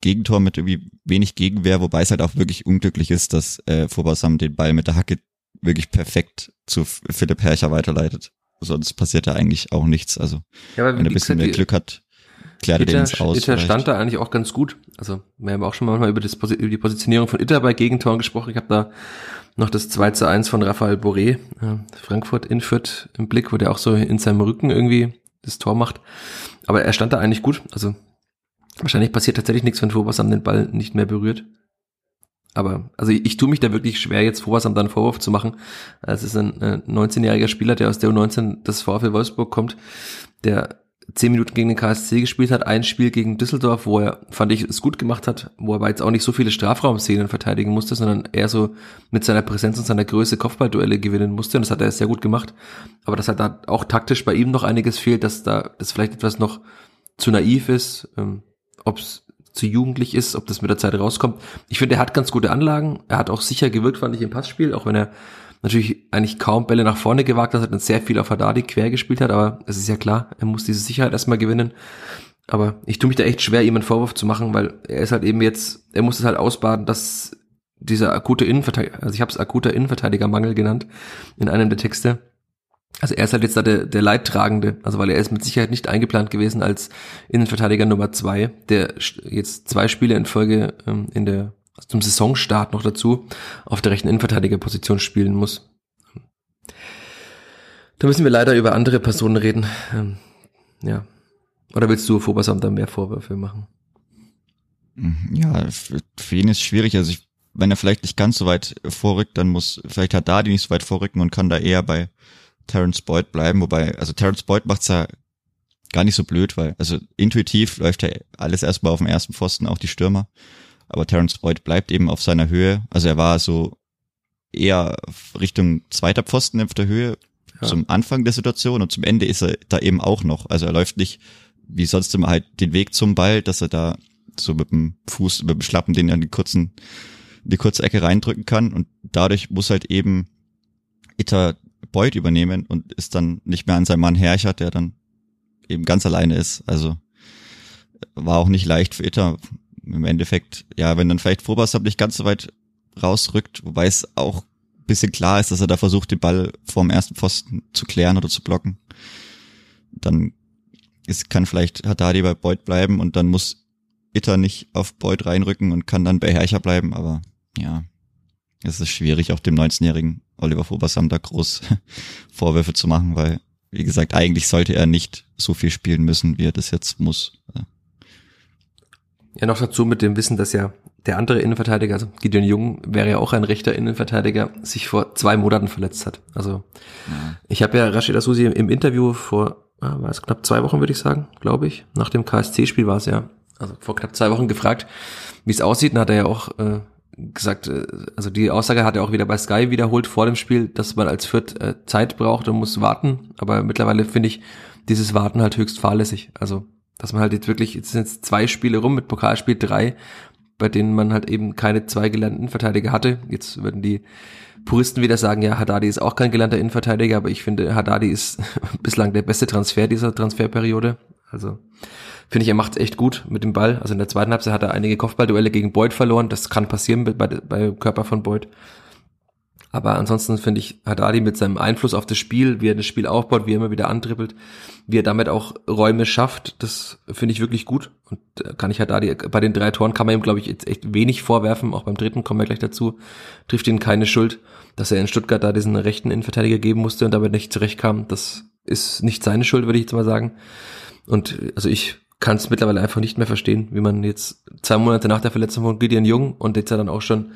Gegentor mit irgendwie wenig Gegenwehr, wobei es halt auch wirklich unglücklich ist, dass äh, Vorbasam den Ball mit der Hacke wirklich perfekt zu Philipp Herrscher weiterleitet. Sonst passiert da eigentlich auch nichts. Also ja, wenn er ein bisschen mehr Glück hat, klärt er den ins Aus. Itter stand da eigentlich auch ganz gut. Also wir haben auch schon mal über, das, über die Positionierung von Itter bei Gegentoren gesprochen. Ich habe da noch das 2 zu 1 von Raphael Boré, äh, Frankfurt in Fürth im Blick, wo der auch so in seinem Rücken irgendwie das Tor macht. Aber er stand da eigentlich gut. Also wahrscheinlich passiert tatsächlich nichts, wenn Vorwasam den Ball nicht mehr berührt. Aber also ich, ich tue mich da wirklich schwer, jetzt Vorwasam da einen Vorwurf zu machen. Es ist ein äh, 19-jähriger Spieler, der aus der U19 des VfL Wolfsburg kommt, der zehn Minuten gegen den KSC gespielt hat, ein Spiel gegen Düsseldorf, wo er, fand ich, es gut gemacht hat, wo er aber jetzt auch nicht so viele Strafraumszenen verteidigen musste, sondern eher so mit seiner Präsenz und seiner Größe Kopfballduelle gewinnen musste und das hat er sehr gut gemacht. Aber dass halt da auch taktisch bei ihm noch einiges fehlt, dass da das vielleicht etwas noch zu naiv ist, ähm, ob es zu jugendlich ist, ob das mit der Zeit rauskommt. Ich finde, er hat ganz gute Anlagen. Er hat auch sicher gewirkt, fand ich, im Passspiel, auch wenn er natürlich eigentlich kaum Bälle nach vorne gewagt hat, und sehr viel auf Haddadi quer gespielt hat, aber es ist ja klar, er muss diese Sicherheit erstmal gewinnen. Aber ich tue mich da echt schwer, ihm einen Vorwurf zu machen, weil er ist halt eben jetzt, er muss es halt ausbaden, dass dieser akute Innenverteidiger, also ich habe es akuter Innenverteidigermangel genannt in einem der Texte. Also er ist halt jetzt da der, der Leidtragende, also weil er ist mit Sicherheit nicht eingeplant gewesen als Innenverteidiger Nummer zwei, der jetzt zwei Spiele in Folge ähm, in der zum Saisonstart noch dazu auf der rechten Innenverteidigerposition spielen muss. Da müssen wir leider über andere Personen reden. Ähm, ja. Oder willst du Vorbasam da mehr Vorwürfe machen? Ja, für ihn ist schwierig. Also ich, wenn er vielleicht nicht ganz so weit vorrückt, dann muss, vielleicht hat Dadi nicht so weit vorrücken und kann da eher bei Terence Boyd bleiben. Wobei, also Terence Boyd macht's ja gar nicht so blöd, weil, also intuitiv läuft ja alles erstmal auf dem ersten Pfosten, auch die Stürmer. Aber Terence Boyd bleibt eben auf seiner Höhe. Also er war so eher Richtung zweiter Pfosten auf der Höhe ja. zum Anfang der Situation und zum Ende ist er da eben auch noch. Also er läuft nicht wie sonst immer halt den Weg zum Ball, dass er da so mit dem Fuß, mit dem Schlappen den er in die kurzen, in die kurze Ecke reindrücken kann und dadurch muss halt eben Itter Beut übernehmen und ist dann nicht mehr an seinem Mann Herrcher, der dann eben ganz alleine ist. Also war auch nicht leicht für Itter. Im Endeffekt, ja, wenn dann vielleicht Vorbassab nicht ganz so weit rausrückt, wobei es auch bisschen klar ist, dass er da versucht, den Ball vorm ersten Pfosten zu klären oder zu blocken, dann ist, kann vielleicht Haddadi bei Beuth bleiben und dann muss Itter nicht auf Beuth reinrücken und kann dann bei Herrcher bleiben, aber ja, es ist schwierig, auch dem 19-jährigen Oliver Fobersam da groß Vorwürfe zu machen, weil, wie gesagt, eigentlich sollte er nicht so viel spielen müssen, wie er das jetzt muss. Ja, noch dazu mit dem Wissen, dass ja der andere Innenverteidiger, also Gideon Jung, wäre ja auch ein rechter Innenverteidiger, sich vor zwei Monaten verletzt hat. Also ja. ich habe ja Rashid Asusi im Interview vor, ah, war es knapp zwei Wochen, würde ich sagen, glaube ich. Nach dem KSC-Spiel war es ja, also vor knapp zwei Wochen gefragt, wie es aussieht. Und hat er ja auch äh, gesagt, äh, also die Aussage hat er auch wieder bei Sky wiederholt vor dem Spiel, dass man als Fürth äh, Zeit braucht und muss warten. Aber mittlerweile finde ich dieses Warten halt höchst fahrlässig. Also dass man halt jetzt wirklich, jetzt sind jetzt zwei Spiele rum mit Pokalspiel drei, bei denen man halt eben keine zwei gelernten Innenverteidiger hatte. Jetzt würden die Puristen wieder sagen, ja, Haddadi ist auch kein gelernter Innenverteidiger, aber ich finde, Haddadi ist bislang der beste Transfer dieser Transferperiode. Also finde ich, er macht echt gut mit dem Ball. Also in der zweiten Halbzeit hat er einige Kopfballduelle gegen Boyd verloren. Das kann passieren bei, bei Körper von Boyd. Aber ansonsten finde ich Haddadi mit seinem Einfluss auf das Spiel, wie er das Spiel aufbaut, wie er immer wieder antribbelt, wie er damit auch Räume schafft, das finde ich wirklich gut. Und kann ich Haddadi, bei den drei Toren kann man ihm, glaube ich, jetzt echt wenig vorwerfen. Auch beim dritten kommen wir gleich dazu. Trifft ihn keine Schuld, dass er in Stuttgart da diesen rechten Innenverteidiger geben musste und damit nicht zurechtkam. Das ist nicht seine Schuld, würde ich jetzt mal sagen. Und also ich kann es mittlerweile einfach nicht mehr verstehen, wie man jetzt zwei Monate nach der Verletzung von Gideon Jung und jetzt ja dann auch schon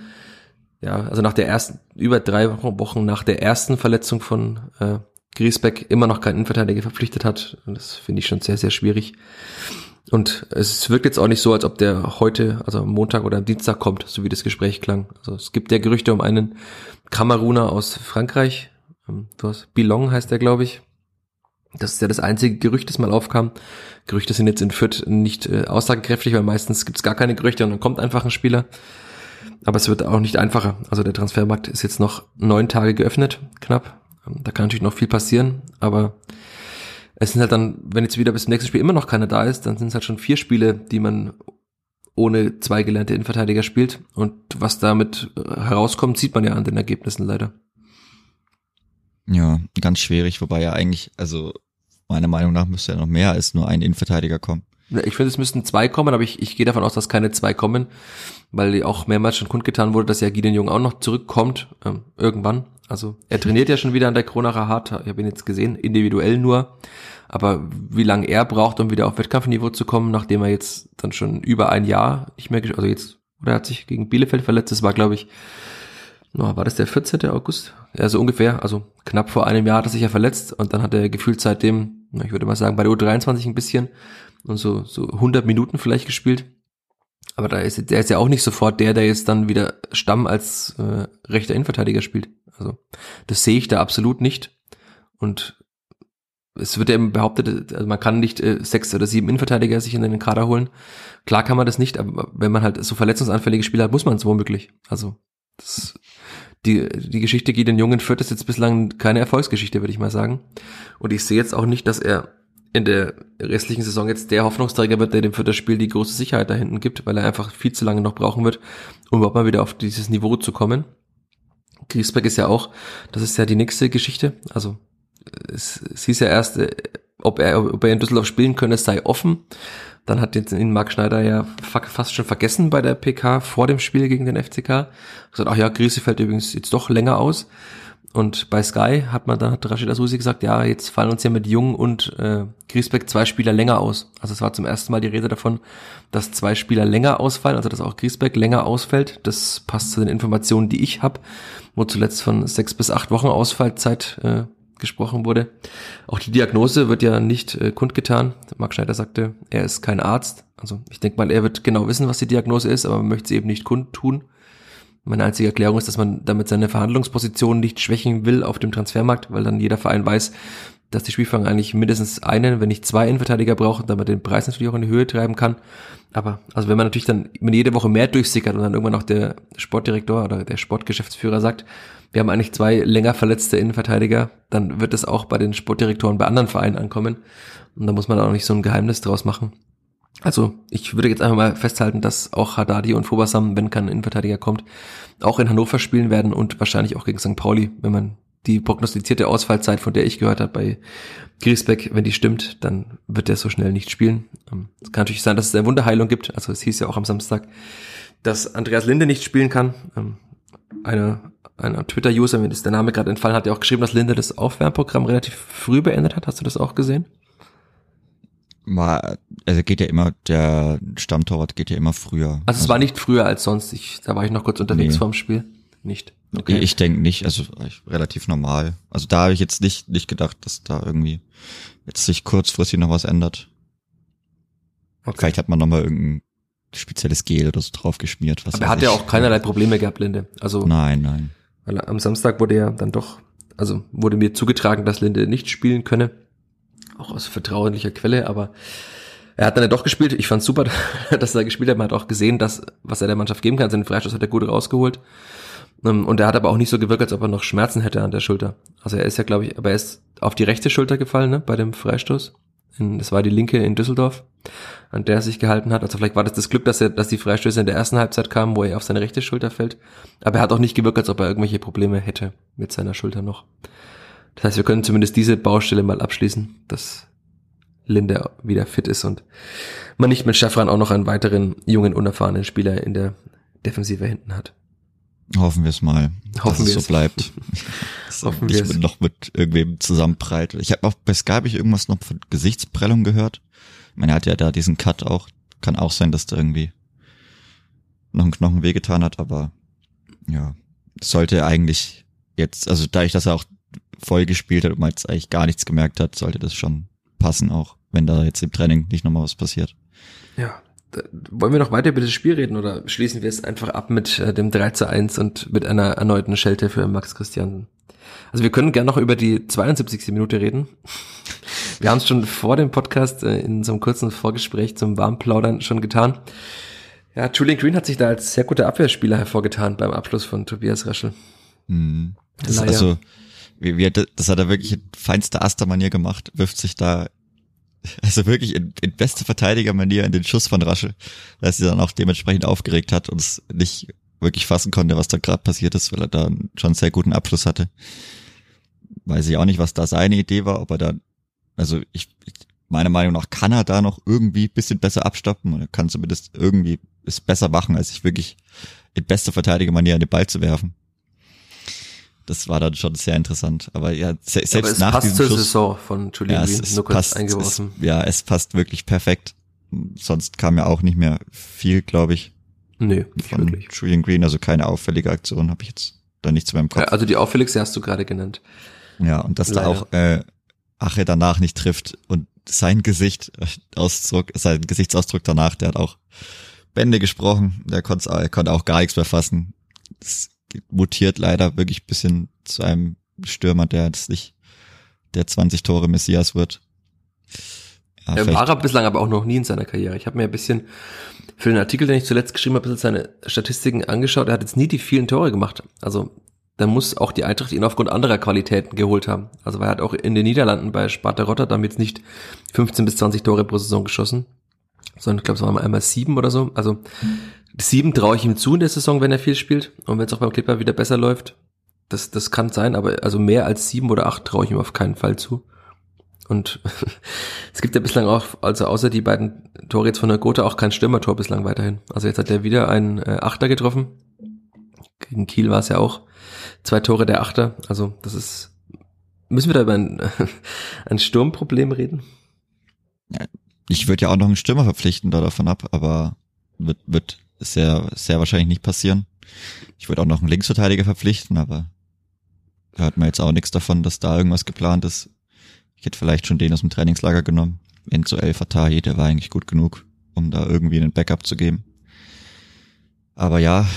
ja, also nach der ersten, über drei Wochen nach der ersten Verletzung von äh, Griesbeck immer noch keinen Innenverteidiger verpflichtet hat. Das finde ich schon sehr, sehr schwierig. Und es wirkt jetzt auch nicht so, als ob der heute, also am Montag oder am Dienstag kommt, so wie das Gespräch klang. Also es gibt ja Gerüchte um einen Kameruner aus Frankreich. Ähm, was, Bilong heißt der, glaube ich. Das ist ja das einzige Gerücht, das mal aufkam. Gerüchte sind jetzt in Fürth nicht äh, aussagekräftig, weil meistens gibt es gar keine Gerüchte und dann kommt einfach ein Spieler. Aber es wird auch nicht einfacher. Also der Transfermarkt ist jetzt noch neun Tage geöffnet, knapp. Ähm, da kann natürlich noch viel passieren, aber es sind halt dann, wenn jetzt wieder bis zum nächsten Spiel immer noch keiner da ist, dann sind es halt schon vier Spiele, die man ohne zwei gelernte Innenverteidiger spielt. Und was damit äh, herauskommt, sieht man ja an den Ergebnissen leider. Ja, ganz schwierig, wobei ja eigentlich, also meiner Meinung nach müsste ja noch mehr als nur ein Innenverteidiger kommen. Ich finde, es müssten zwei kommen, aber ich, ich gehe davon aus, dass keine zwei kommen, weil auch mehrmals schon kundgetan wurde, dass ja Gideon Jung auch noch zurückkommt, ähm, irgendwann. Also er trainiert ja schon wieder an der Kronacher Hart, ich habe ihn jetzt gesehen, individuell nur. Aber wie lange er braucht, um wieder auf Wettkampfniveau zu kommen, nachdem er jetzt dann schon über ein Jahr nicht mehr, also jetzt, oder er hat sich gegen Bielefeld verletzt, das war glaube ich, war das der 14. August? Ja, so ungefähr, also knapp vor einem Jahr hat er sich ja verletzt und dann hat er gefühlt seitdem, ich würde mal sagen, bei der U23 ein bisschen und so, so 100 Minuten vielleicht gespielt. Aber da ist, der ist ja auch nicht sofort der, der jetzt dann wieder Stamm als äh, rechter Innenverteidiger spielt. Also das sehe ich da absolut nicht. Und es wird ja eben behauptet, also man kann nicht äh, sechs oder sieben Innenverteidiger sich in den Kader holen. Klar kann man das nicht, aber wenn man halt so verletzungsanfällige Spieler hat, muss man es womöglich. Also das, die, die Geschichte geht den Jungen führt das jetzt bislang keine Erfolgsgeschichte, würde ich mal sagen. Und ich sehe jetzt auch nicht, dass er in der restlichen Saison jetzt der Hoffnungsträger wird, der dem für das Spiel die große Sicherheit da hinten gibt, weil er einfach viel zu lange noch brauchen wird, um überhaupt mal wieder auf dieses Niveau zu kommen. Griesbeck ist ja auch, das ist ja die nächste Geschichte. Also es, es hieß ja erst, äh, ob er, ob er in Düsseldorf spielen könne, sei offen. Dann hat jetzt ihn Marc Schneider ja fast schon vergessen bei der PK vor dem Spiel gegen den FCK. Gesagt, ach ja, Griese fällt übrigens jetzt doch länger aus. Und bei Sky hat man dann, hat Rashid Asusi gesagt, ja, jetzt fallen uns ja mit Jung und äh, Griesbeck zwei Spieler länger aus. Also es war zum ersten Mal die Rede davon, dass zwei Spieler länger ausfallen, also dass auch Griesbeck länger ausfällt. Das passt zu den Informationen, die ich habe, wo zuletzt von sechs bis acht Wochen Ausfallzeit äh, gesprochen wurde. Auch die Diagnose wird ja nicht äh, kundgetan. Marc Schneider sagte, er ist kein Arzt. Also ich denke mal, er wird genau wissen, was die Diagnose ist, aber man möchte sie eben nicht kundtun Meine einzige Erklärung ist, dass man damit seine Verhandlungsposition nicht schwächen will auf dem Transfermarkt, weil dann jeder Verein weiß, dass die Spielfang eigentlich mindestens einen, wenn nicht zwei Innenverteidiger braucht, damit den Preis natürlich auch in die Höhe treiben kann. Aber also wenn man natürlich dann wenn jede Woche mehr durchsickert und dann irgendwann noch der Sportdirektor oder der Sportgeschäftsführer sagt, wir haben eigentlich zwei länger verletzte Innenverteidiger, dann wird es auch bei den Sportdirektoren bei anderen Vereinen ankommen. Und da muss man auch nicht so ein Geheimnis draus machen. Also ich würde jetzt einfach mal festhalten, dass auch Haddadi und Fobasam, wenn kein Innenverteidiger kommt, auch in Hannover spielen werden und wahrscheinlich auch gegen St. Pauli, wenn man die prognostizierte Ausfallzeit, von der ich gehört habe bei Griesbeck, wenn die stimmt, dann wird der so schnell nicht spielen. Ähm, es kann natürlich sein, dass es eine Wunderheilung gibt. Also es hieß ja auch am Samstag, dass Andreas Linde nicht spielen kann. Ähm, eine, ein Twitter-User, mir ist der Name gerade entfallen, hat ja auch geschrieben, dass Linde das Aufwärmprogramm relativ früh beendet hat. Hast du das auch gesehen? Mal, also geht ja immer, der Stammtorwart geht ja immer früher. Also es war nicht früher als sonst. Ich, da war ich noch kurz unterwegs nee. vorm Spiel. Nicht. Okay. Ich denke nicht, also relativ normal. Also da habe ich jetzt nicht, nicht gedacht, dass da irgendwie jetzt sich kurzfristig noch was ändert. Okay. Vielleicht hat man nochmal irgendein spezielles Gel oder so drauf geschmiert. Was Aber er hat ja auch keinerlei Probleme gehabt, Linde. Also nein, nein. Weil am Samstag wurde ja dann doch, also wurde mir zugetragen, dass Linde nicht spielen könne. Auch aus vertraulicher Quelle, aber er hat dann ja doch gespielt. Ich fand super, dass er gespielt hat. Man hat auch gesehen, dass, was er der Mannschaft geben kann. Seinen Freistoß hat er gut rausgeholt. Ähm, und er hat aber auch nicht so gewirkt, als ob er noch Schmerzen hätte an der Schulter. Also er ist ja, glaube ich, aber er ist auf die rechte Schulter gefallen, ne, bei dem Freistoß. Das war die linke in Düsseldorf, an der er sich gehalten hat. Also vielleicht war das das Glück, dass er, dass die Freistöße in der ersten Halbzeit kamen, wo er auf seine rechte Schulter fällt. Aber er hat auch nicht gewirkt, als ob er irgendwelche Probleme hätte mit seiner Schulter noch. Das heißt, wir können zumindest diese Baustelle mal abschließen, dass Linde wieder fit ist und man nicht mit Schaffran auch noch einen weiteren jungen, unerfahrenen Spieler in der Defensive hinten hat. Hoffen wir es mal, Hoffen dass es so bleibt. Hoffen wir es. noch mit irgendwem zusammenprallt. Ich habe auch bei Sky hab ich irgendwas noch von Gesichtsprellung gehört. Ich meine, er hat ja da diesen Cut auch. Kann auch sein, dass da irgendwie noch ein Knochen wehgetan hat, aber ja, sollte eigentlich jetzt, also dadurch, dass er auch voll gespielt hat und man jetzt eigentlich gar nichts gemerkt hat, sollte das schon passen auch, wenn da jetzt im Training nicht nochmal was passiert. Ja, wollen wir noch weiter über das Spiel reden oder schließen wir es einfach ab mit äh, dem 3 zu 1 und mit einer erneuten Schelte für Max Christian? Also wir können gerne noch über die 72. Minute reden. Wir haben es schon vor dem Podcast äh, in so einem kurzen Vorgespräch zum Warmplaudern schon getan. Ja, Julian Green hat sich da als sehr guter Abwehrspieler hervorgetan beim Abschluss von Tobias Raschel. Hm. Das also, wie, wie, das hat er wirklich in feinster Astermanier gemacht, wirft sich da also wirklich in, in beste Verteidigermanier in den Schuss von Raschel, dass sie dann auch dementsprechend aufgeregt hat und es nicht wirklich fassen konnte, was da gerade passiert ist, weil er da schon einen sehr guten Abschluss hatte. Weiß ich auch nicht, was da seine Idee war, ob er da, also ich, meiner Meinung nach kann er da noch irgendwie bisschen besser abstoppen und er kann zumindest irgendwie es besser machen, als sich wirklich in bester Verteidigermanier an den Ball zu werfen das war dann schon sehr interessant. Aber ja, se selbst Aber es nach passt diesem zur Schuss, Saison von Julian ja, Green, nur kurz passt, eingeworfen. Es, ja, es passt wirklich perfekt. Sonst kam ja auch nicht mehr viel, glaube ich. Nee, nicht von wirklich. Julian Green, also keine auffällige Aktion habe ich jetzt da nichts mehr im Kopf. Ja, also die auffälligste hast du gerade genannt. Ja, und dass Leider. da auch äh, Ache danach nicht trifft und sein Gesicht äh, Ausdruck, sein Gesichtsausdruck danach, der hat auch Bände gesprochen, der konnte, er konnte auch gar nichts mehr fassen. Das mutiert leider wirklich bisschen zu einem Stürmer, der jetzt nicht der 20 Tore Messias wird. Ja, er war er bislang aber auch noch nie in seiner Karriere. Ich habe mir ein bisschen für den Artikel, den ich zuletzt geschrieben habe, ein bisschen seine Statistiken angeschaut. Er hat jetzt nie die vielen Tore gemacht. Also da muss auch die Eintracht ihn aufgrund anderer Qualitäten geholt haben. Also er hat auch in den Niederlanden bei Sparta Rotterdam jetzt nicht 15 bis 20 Tore pro Saison geschossen, sondern ich glaube, es waren einmal sieben oder so. Also Sieben traue ich ihm zu in der Saison, wenn er viel spielt. Und wenn es auch beim Clipper wieder besser läuft. Das, das kann sein, aber also mehr als sieben oder acht traue ich ihm auf keinen Fall zu. Und es gibt ja bislang auch, also außer die beiden Tore jetzt von der Gotha auch kein Stürmertor bislang weiterhin. Also jetzt hat er wieder einen äh, Achter getroffen. Gegen Kiel war es ja auch zwei Tore der Achter. Also das ist, müssen wir da über ein, ein Sturmproblem reden? Ich würde ja auch noch einen Stürmer verpflichten da davon ab, aber wird, wird sehr, sehr wahrscheinlich nicht passieren. Ich würde auch noch einen Linksverteidiger verpflichten, aber hört man jetzt auch nichts davon, dass da irgendwas geplant ist. Ich hätte vielleicht schon den aus dem Trainingslager genommen. Enzo El Fatahi, der war eigentlich gut genug, um da irgendwie einen Backup zu geben. Aber ja,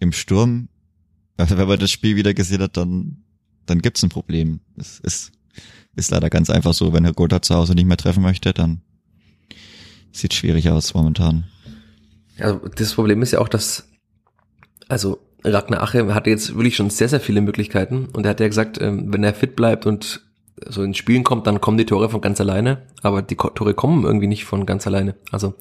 im Sturm, also wenn man das Spiel wieder gesehen hat, dann, dann gibt's ein Problem. Es ist, ist leider ganz einfach so, wenn Herr Gotha zu Hause nicht mehr treffen möchte, dann sieht schwierig aus momentan. Ja, das Problem ist ja auch, dass, also Ragnar Ache hatte jetzt wirklich schon sehr, sehr viele Möglichkeiten und er hat ja gesagt, ähm, wenn er fit bleibt und so ins Spielen kommt, dann kommen die Tore von ganz alleine, aber die Tore kommen irgendwie nicht von ganz alleine. Also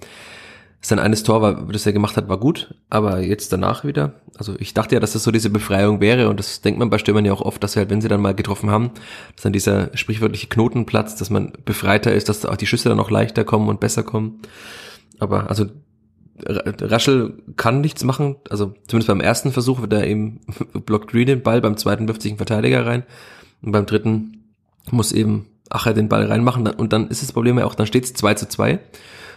sein eines Tor, war, das er gemacht hat, war gut, aber jetzt danach wieder, also ich dachte ja, dass das so diese Befreiung wäre und das denkt man bei Stürmern ja auch oft, dass sie halt, wenn sie dann mal getroffen haben, dass dann dieser sprichwörtliche Knoten platzt, dass man befreiter ist, dass auch die Schüsse dann auch leichter kommen und besser kommen. Aber also Raschel kann nichts machen, also zumindest beim ersten Versuch wird er eben blockt Green den Ball, beim zweiten wirft sich ein Verteidiger rein und beim dritten muss eben Acher den Ball reinmachen und dann ist das Problem ja auch, dann steht es 2 zu 2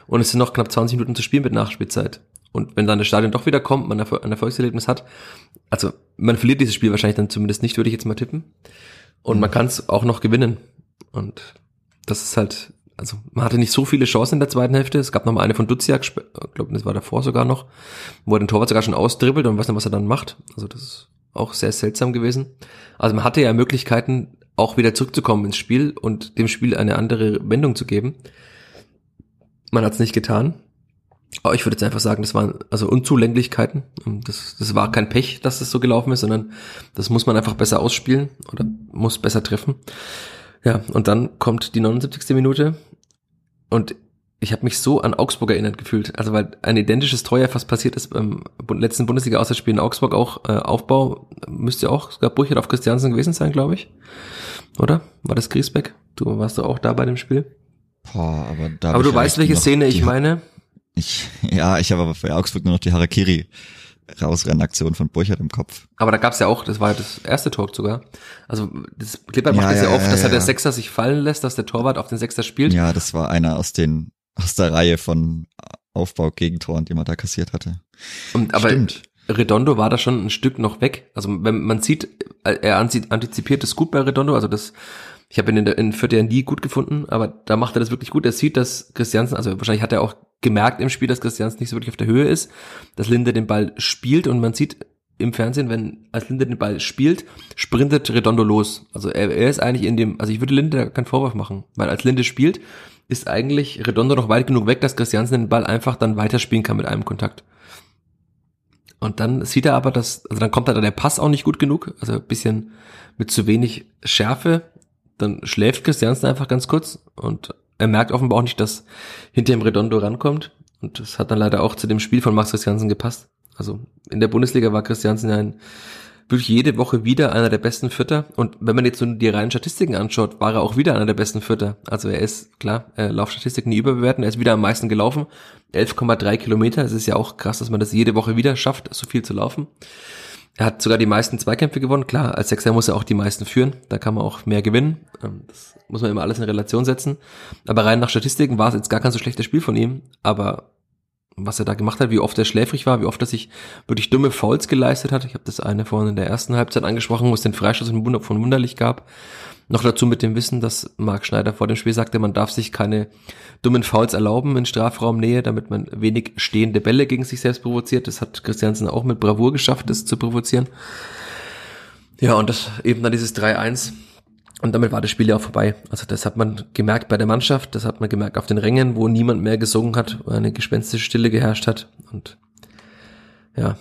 und es sind noch knapp 20 Minuten zu spielen mit Nachspielzeit. Und wenn dann das Stadion doch wieder kommt, man ein Erfolgserlebnis hat, also man verliert dieses Spiel wahrscheinlich dann zumindest nicht, würde ich jetzt mal tippen. Und man kann es auch noch gewinnen. Und das ist halt also man hatte nicht so viele Chancen in der zweiten Hälfte. Es gab noch mal eine von Duziak, ich glaube, das war davor sogar noch, wo er den Torwart sogar schon ausdribbelt und weiß nicht, was er dann macht. Also das ist auch sehr seltsam gewesen. Also man hatte ja Möglichkeiten, auch wieder zurückzukommen ins Spiel und dem Spiel eine andere Wendung zu geben. Man hat es nicht getan. Aber ich würde jetzt einfach sagen, das waren also Unzulänglichkeiten. Das, das war kein Pech, dass das so gelaufen ist, sondern das muss man einfach besser ausspielen oder muss besser treffen. Ja, und dann kommt die 79. Minute und ich habe mich so an Augsburg erinnert gefühlt. Also weil ein identisches Tor ja fast passiert ist beim letzten Bundesliga-Auswärtsspiel in Augsburg auch. Äh, Aufbau müsste auch sogar Brücher auf Christiansen gewesen sein, glaube ich. Oder? War das Griesbeck? Du warst doch auch da bei dem Spiel? Boah, aber da aber du weißt, welche Szene ich meine? Ich, ja, ich habe aber für Augsburg nur noch die Harakiri Rausrennaktion von Burchard im Kopf. Aber da gab's ja auch, das war ja das erste Tor sogar. Also das Clipper macht ja, das ja, ja oft, dass ja, der Sechser sich fallen lässt, dass der Torwart auf den Sechser spielt. Ja, das war einer aus den aus der Reihe von Aufbau-Gegentoren, die man da kassiert hatte. Und, aber Stimmt. Redondo war da schon ein Stück noch weg. Also wenn man sieht, er antizipiert es gut bei Redondo, also das ich habe ihn in, der, in Fürth ja nie gut gefunden, aber da macht er das wirklich gut. Er sieht, dass Christiansen, also wahrscheinlich hat er auch gemerkt im Spiel, dass Christiansen nicht so wirklich auf der Höhe ist, dass Linde den Ball spielt und man sieht im Fernsehen, wenn als Linde den Ball spielt, sprintet Redondo los. Also er, er ist eigentlich in dem, also ich würde Linde keinen Vorwurf machen, weil als Linde spielt, ist eigentlich Redondo noch weit genug weg, dass Christiansen den Ball einfach dann weiterspielen kann mit einem Kontakt. Und dann sieht er aber, dass, also dann kommt da der Pass auch nicht gut genug, also bisschen mit zu wenig Schärfe dann schläft Christiansen einfach ganz kurz und er merkt offenbar auch nicht, dass hinter ihm Redondo rankommt. Und das hat dann leider auch zu dem Spiel von Max Christiansen gepasst. Also in der Bundesliga war Christiansen ja ein, wirklich jede Woche wieder einer der besten Vierter. Und wenn man jetzt so die reinen Statistiken anschaut, war er auch wieder einer der besten Vierter. Also er ist, klar, äh, Laufstatistiken nie überbewerten, er ist wieder am meisten gelaufen. 11,3 Kilometer. Es ist ja auch krass, dass man das jede Woche wieder schafft, so viel zu laufen. Er hat sogar die meisten Zweikämpfe gewonnen. Klar, als Sechser muss er auch die meisten führen. Da kann man auch mehr gewinnen. Ähm, das muss man immer alles in Relation setzen. Aber rein nach Statistiken war es jetzt gar kein so schlechtes Spiel von ihm. Aber was er da gemacht hat, wie oft er schläfrig war, wie oft er sich wirklich dumme Fouls geleistet hat. Ich habe das eine vorhin in der ersten Halbzeit angesprochen, wo es den Freistoß von Wunderlich gab. Noch dazu mit dem Wissen, dass Marc Schneider vor dem Spiel sagte, man darf sich keine dummen Fouls erlauben in Strafraumnähe, damit man wenig stehende Bälle gegen sich selbst provoziert. Das hat Christiansen auch mit Bravour geschafft, das zu provozieren. Ja, und das eben dann dieses 3-1. Und damit war das Spiel ja auch vorbei. Also das hat man gemerkt bei der Mannschaft, das hat man gemerkt auf den Rängen, wo niemand mehr gesungen hat, wo eine gespenstische Stille geherrscht hat. Und ja,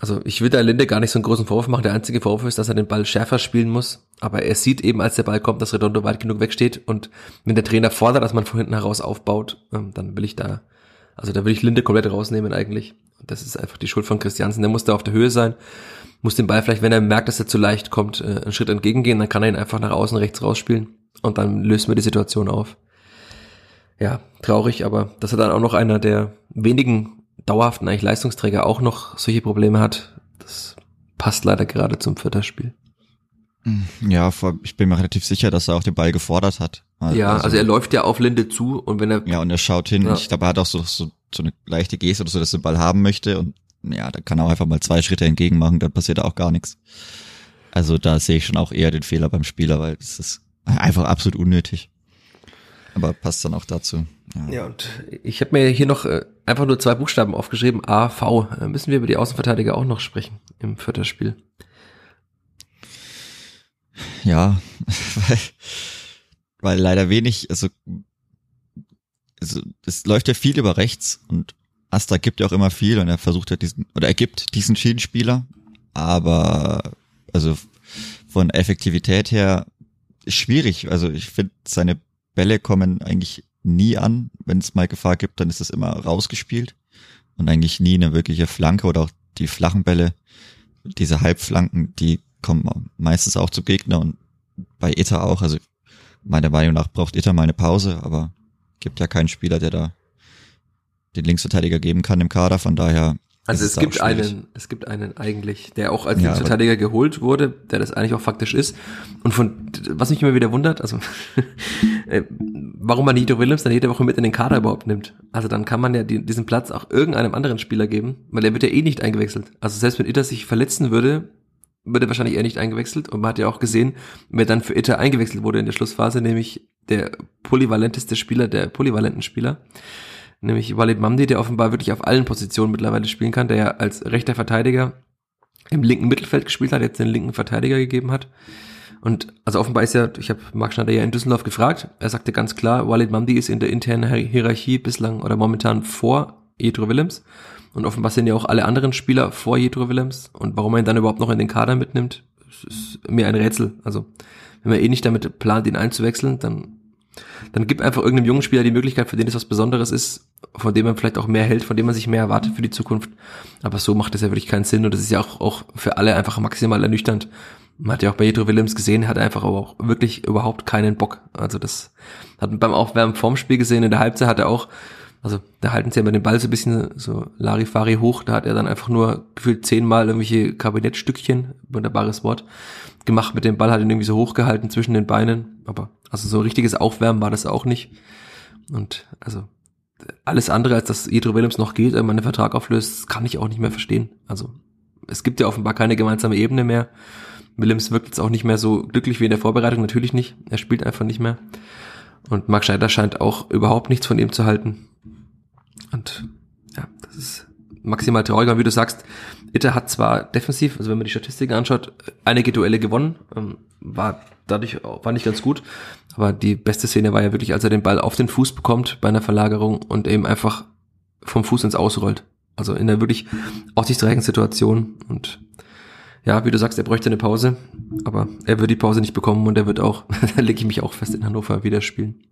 also ich will der Linde gar nicht so einen großen Vorwurf machen. Der einzige Vorwurf ist, dass er den Ball schärfer spielen muss. Aber er sieht eben, als der Ball kommt, dass Redondo weit genug wegsteht. Und wenn der Trainer fordert, dass man von hinten heraus aufbaut, ähm, dann will ich da, also da will ich Linde komplett rausnehmen eigentlich. Und das ist einfach die Schuld von Christiansen. Der muss da auf der Höhe sein, muss den Ball vielleicht, wenn er merkt, dass er zu leicht kommt, äh, einen Schritt entgegengehen, dann kann er ihn einfach nach außen rechts rausspielen. Und dann lösen wir die Situation auf. Ja, traurig, aber das hat dann auch noch einer der wenigen dauerhaften eigentlich Leistungsträger auch noch solche Probleme hat, das passt leider gerade zum Vierterspiel. Ja, ich bin mir relativ sicher, dass er auch den Ball gefordert hat. Also, ja, also er läuft ja auf Linde zu und wenn er. Ja, und er schaut hin. Ja. Ich glaube, er hat auch so, so, so eine leichte Geste oder so, dass er den Ball haben möchte und ja, da kann er auch einfach mal zwei Schritte entgegen machen, dann passiert auch gar nichts. Also da sehe ich schon auch eher den Fehler beim Spieler, weil es ist einfach absolut unnötig. aber passt dann auch dazu. Ja, ja und ich habe mir hier noch äh, einfach nur zwei Buchstaben aufgeschrieben, A, V. Äh, müssen wir über die Außenverteidiger auch noch sprechen im vierten Spiel? Ja, weil, weil leider wenig, also, also es läuft ja viel über rechts und Astra gibt ja auch immer viel und er versucht ja diesen, oder er gibt diesen Schienenspieler, aber also von Effektivität her schwierig. Also ich finde, seine Bälle kommen eigentlich nie an. Wenn es mal Gefahr gibt, dann ist das immer rausgespielt und eigentlich nie eine wirkliche Flanke oder auch die flachen Bälle, diese Halbflanken, die kommen meistens auch zu Gegner und bei Ita auch. Also meiner Meinung nach braucht Ita mal eine Pause, aber gibt ja keinen Spieler, der da den Linksverteidiger geben kann im Kader. Von daher also es gibt einen, es gibt einen eigentlich, der auch als ja, Linksverteidiger geholt wurde, der das eigentlich auch faktisch ist. Und von, was mich immer wieder wundert, also äh, warum man Nito Williams dann jede Woche mit in den Kader überhaupt nimmt. Also dann kann man ja die, diesen Platz auch irgendeinem anderen Spieler geben, weil er wird ja eh nicht eingewechselt. Also selbst wenn Itter sich verletzen würde, würde wahrscheinlich eher nicht eingewechselt. Und man hat ja auch gesehen, wer dann für Itter eingewechselt wurde in der Schlussphase, nämlich der polyvalenteste Spieler, der polyvalenten Spieler nämlich Walid Mamdi, der offenbar wirklich auf allen Positionen mittlerweile spielen kann, der ja als rechter Verteidiger im linken Mittelfeld gespielt hat, jetzt den linken Verteidiger gegeben hat. Und also offenbar ist ja, ich habe Marc Schneider ja in Düsseldorf gefragt, er sagte ganz klar, Walid Mamdi ist in der internen Hierarchie bislang oder momentan vor Jedro Willems. Und offenbar sind ja auch alle anderen Spieler vor Jedro Willems. Und warum er ihn dann überhaupt noch in den Kader mitnimmt, ist mir ein Rätsel. Also, wenn man eh nicht damit plant, ihn einzuwechseln, dann dann gib einfach irgendeinem jungen Spieler die Möglichkeit, für den es was Besonderes ist, von dem man vielleicht auch mehr hält, von dem man sich mehr erwartet für die Zukunft. Aber so macht das ja wirklich keinen Sinn und das ist ja auch, auch für alle einfach maximal ernüchternd. Man hat ja auch bei Jedro Willems gesehen, hat einfach aber auch wirklich überhaupt keinen Bock. Also das hat man beim Aufwärmen vorm Spiel gesehen, in der Halbzeit hat er auch, also da halten sie ja immer den Ball so ein bisschen so Larifari hoch, da hat er dann einfach nur gefühlt zehnmal irgendwelche Kabinettstückchen, wunderbares Wort, gemacht mit dem Ball, hat ihn irgendwie so hochgehalten zwischen den Beinen, aber also so richtiges Aufwärmen war das auch nicht. Und also alles andere, als dass Jedro Willems noch geht, wenn man einen Vertrag auflöst, kann ich auch nicht mehr verstehen. Also es gibt ja offenbar keine gemeinsame Ebene mehr. Willems wirkt jetzt auch nicht mehr so glücklich wie in der Vorbereitung, natürlich nicht. Er spielt einfach nicht mehr. Und Marc Scheider scheint auch überhaupt nichts von ihm zu halten. Und ja, das ist maximal traurig. Und wie du sagst, Itter hat zwar defensiv, also wenn man die Statistiken anschaut, einige Duelle gewonnen, ähm, war dadurch war nicht ganz gut. Aber die beste Szene war ja wirklich, als er den Ball auf den Fuß bekommt bei einer Verlagerung und eben einfach vom Fuß ins Ausrollt. Also in einer wirklich aussichtsreichen Situation. Und ja, wie du sagst, er bräuchte eine Pause, aber er wird die Pause nicht bekommen und er wird auch, da lege ich mich auch fest in Hannover wieder spielen.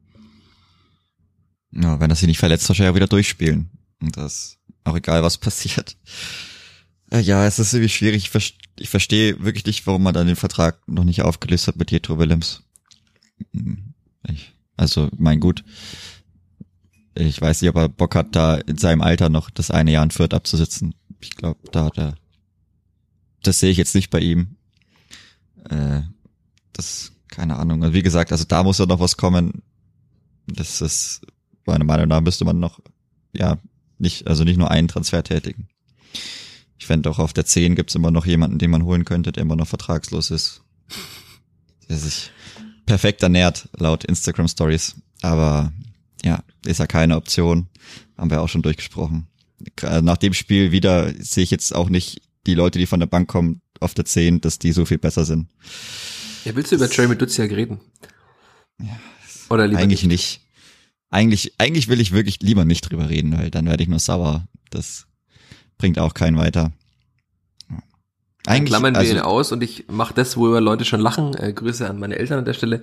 Ja, wenn er sich nicht verletzt, wahrscheinlich auch wieder durchspielen. Und das auch egal, was passiert. Äh, ja, es ist irgendwie schwierig. Ich, verstehe, ich verstehe wirklich nicht, warum man dann den Vertrag noch nicht aufgelöst hat mit Jetro Willems. Ich, also, mein Gut. Ich weiß nicht, ob er Bock hat, da in seinem Alter noch das eine Jahr in Fürth abzusitzen. Ich glaube, da hat er, das sehe ich jetzt nicht bei ihm. Äh, das, keine Ahnung. Also wie gesagt, also da muss ja noch was kommen. Das ist, meiner Meinung nach müsste man noch, ja, nicht, also nicht nur einen Transfer tätigen. Ich fände auch auf der 10 gibt's immer noch jemanden, den man holen könnte, der immer noch vertragslos ist. Der sich perfekt ernährt, laut Instagram Stories. Aber ja, ist ja keine Option. Haben wir auch schon durchgesprochen. Nach dem Spiel wieder sehe ich jetzt auch nicht die Leute, die von der Bank kommen, auf der 10, dass die so viel besser sind. Ja, willst du über Trey Meduziak reden? Ja, Oder lieber eigentlich nicht. nicht. Eigentlich, eigentlich will ich wirklich lieber nicht drüber reden, weil dann werde ich nur sauer. Das bringt auch keinen weiter. Eigentlich, klammern wir also, ihn aus und ich mache das, wo Leute schon lachen. Äh, Grüße an meine Eltern an der Stelle.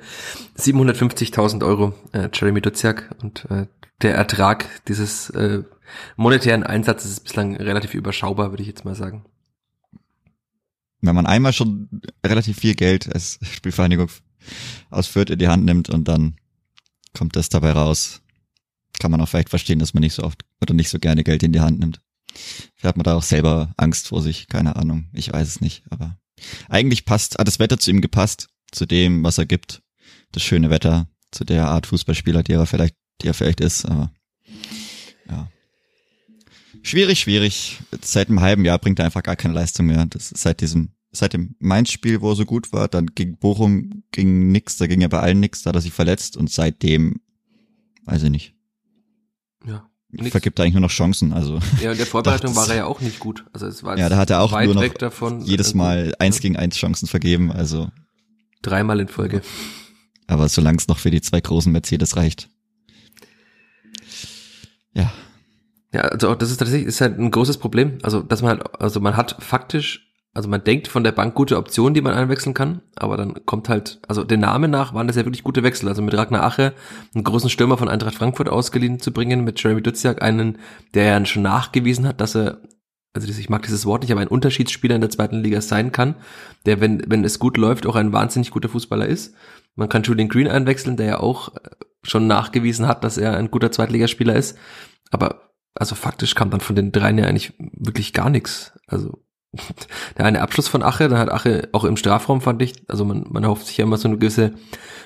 750.000 Euro, äh, Jeremy Duziak und äh, der Ertrag dieses äh, monetären Einsatzes ist bislang relativ überschaubar, würde ich jetzt mal sagen. Wenn man einmal schon relativ viel Geld als Spielvereinigung aus Fürth in die Hand nimmt und dann kommt das dabei raus, kann man auch vielleicht verstehen, dass man nicht so oft oder nicht so gerne Geld in die Hand nimmt. Vielleicht hat man da auch selber Angst vor sich, keine Ahnung. Ich weiß es nicht, aber eigentlich passt, hat das Wetter zu ihm gepasst, zu dem, was er gibt. Das schöne Wetter, zu der Art Fußballspieler, die er vielleicht, die er vielleicht ist, aber ja. Schwierig, schwierig. Seit einem halben Jahr bringt er einfach gar keine Leistung mehr. Das ist seit diesem, seit dem Mainz-Spiel, wo er so gut war, dann gegen Bochum ging nix, da ging er bei allen nix, da hat er sich verletzt und seitdem weiß ich nicht. Ja. Nix. Vergibt eigentlich nur noch Chancen, also. Ja, in der Vorbereitung war er ja auch nicht gut. Also es war Ja, da hat er auch weit nur noch weg davon. Jedes Also Mal eins gegen eins Chancen vergeben, also. Dreimal in Folge. Aber solange es noch für die zwei großen Mercedes reicht. Ja, Ja, also auch das ist tatsächlich ist halt ein großes Problem. Also, dass man halt, also man hat faktisch, also man denkt von der Bank gute Optionen, die man einwechseln kann, aber dann kommt halt, also den Namen nach waren das ja wirklich gute Wechsel. Also mit Ragnar Ache, einen großen Stürmer von Eintracht Frankfurt ausgeliehen zu bringen, mit Jeremy Duziak, einen, der ja schon nachgewiesen hat, dass er, also ich mag dieses Wort nicht, aber ein Unterschiedsspieler in der zweiten Liga sein kann, der, wenn, wenn es gut läuft, auch ein wahnsinnig guter Fußballer ist. Man kann Julian Green einwechseln, der ja auch äh, schon nachgewiesen hat, dass er ein guter Zweitligaspieler ist. Aber also faktisch kam dann von den dreien ja eigentlich wirklich gar nichts. Also der eine Abschluss von Ache, dann hat Ache auch im Strafraum fand ich, also man, man erhofft sich ja immer so eine gewisse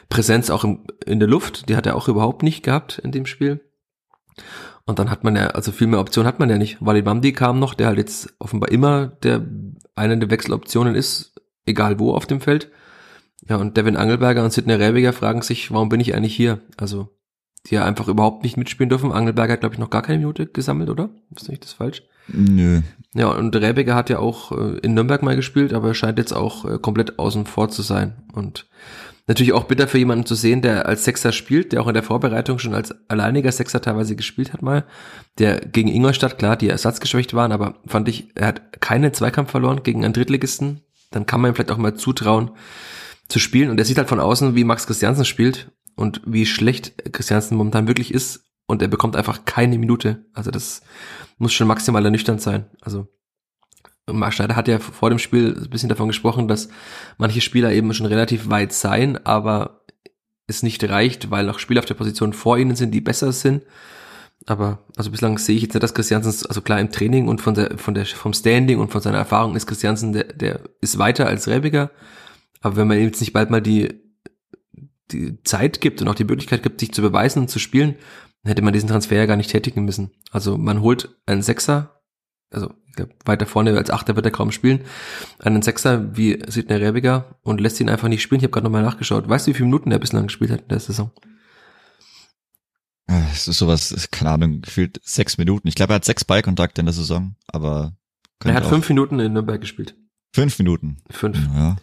Präsenz auch im, in der Luft, die hat er auch überhaupt nicht gehabt in dem Spiel. Und dann hat man ja, also viel mehr Optionen hat man ja nicht. Walid Mamdi kam noch, der halt jetzt offenbar immer der eine der Wechseloptionen ist, egal wo auf dem Feld. Ja, und Devin Angelberger und Sidney Rebiger fragen sich, warum bin ich eigentlich hier? Also, die ja einfach überhaupt nicht mitspielen dürfen. Angelberger hat, glaube ich, noch gar keine Minute gesammelt, oder? Ist nicht das falsch? Nö. Ja, und Rebiger hat ja auch äh, in Nürnberg mal gespielt, aber er scheint jetzt auch äh, komplett außen vor zu sein. Und natürlich auch bitter für jemanden zu sehen, der als Sechser spielt, der auch in der Vorbereitung schon als alleiniger Sechser teilweise gespielt hat mal, der gegen Ingolstadt, klar, die ersatzgeschwächt waren, aber fand ich, er hat keinen Zweikampf verloren gegen einen Drittligisten. Dann kann man ihm vielleicht auch mal zutrauen, zu spielen. Und er sieht halt von außen, wie Max Christiansen spielt und wie schlecht Christiansen momentan wirklich ist. Und er bekommt einfach keine Minute. Also das muss schon maximal ernüchternd sein. Also Marc Schneider hat ja vor dem Spiel ein bisschen davon gesprochen, dass manche Spieler eben schon relativ weit seien, aber es nicht reicht, weil noch Spieler auf der Position vor ihnen sind, die besser sind. Aber also bislang sehe ich jetzt nicht, dass Christiansen, also klar im Training und von der, von der, vom Standing und von seiner Erfahrung ist Christiansen, der, der ist weiter als Rebiger. Aber wenn man ihm jetzt nicht bald mal die, die Zeit gibt und auch die Möglichkeit gibt, sich zu beweisen und zu spielen, dann hätte man diesen Transfer ja gar nicht tätigen müssen. Also man holt einen Sechser, also weiter vorne als Achter wird er kaum spielen, einen Sechser wie Sidney Rebiger und lässt ihn einfach nicht spielen. Ich habe gerade nochmal nachgeschaut. Weißt du, wie viele Minuten er bislang gespielt hat in der Saison? Äh, Es ist sowas, keine Ahnung, gefühlt sechs Minuten. Ich glaube, er hat sechs Ballkontakte in der Saison, aber Er hat fünf Minuten in Nürnberg gespielt. fünf Minuten. Fünf. Ja.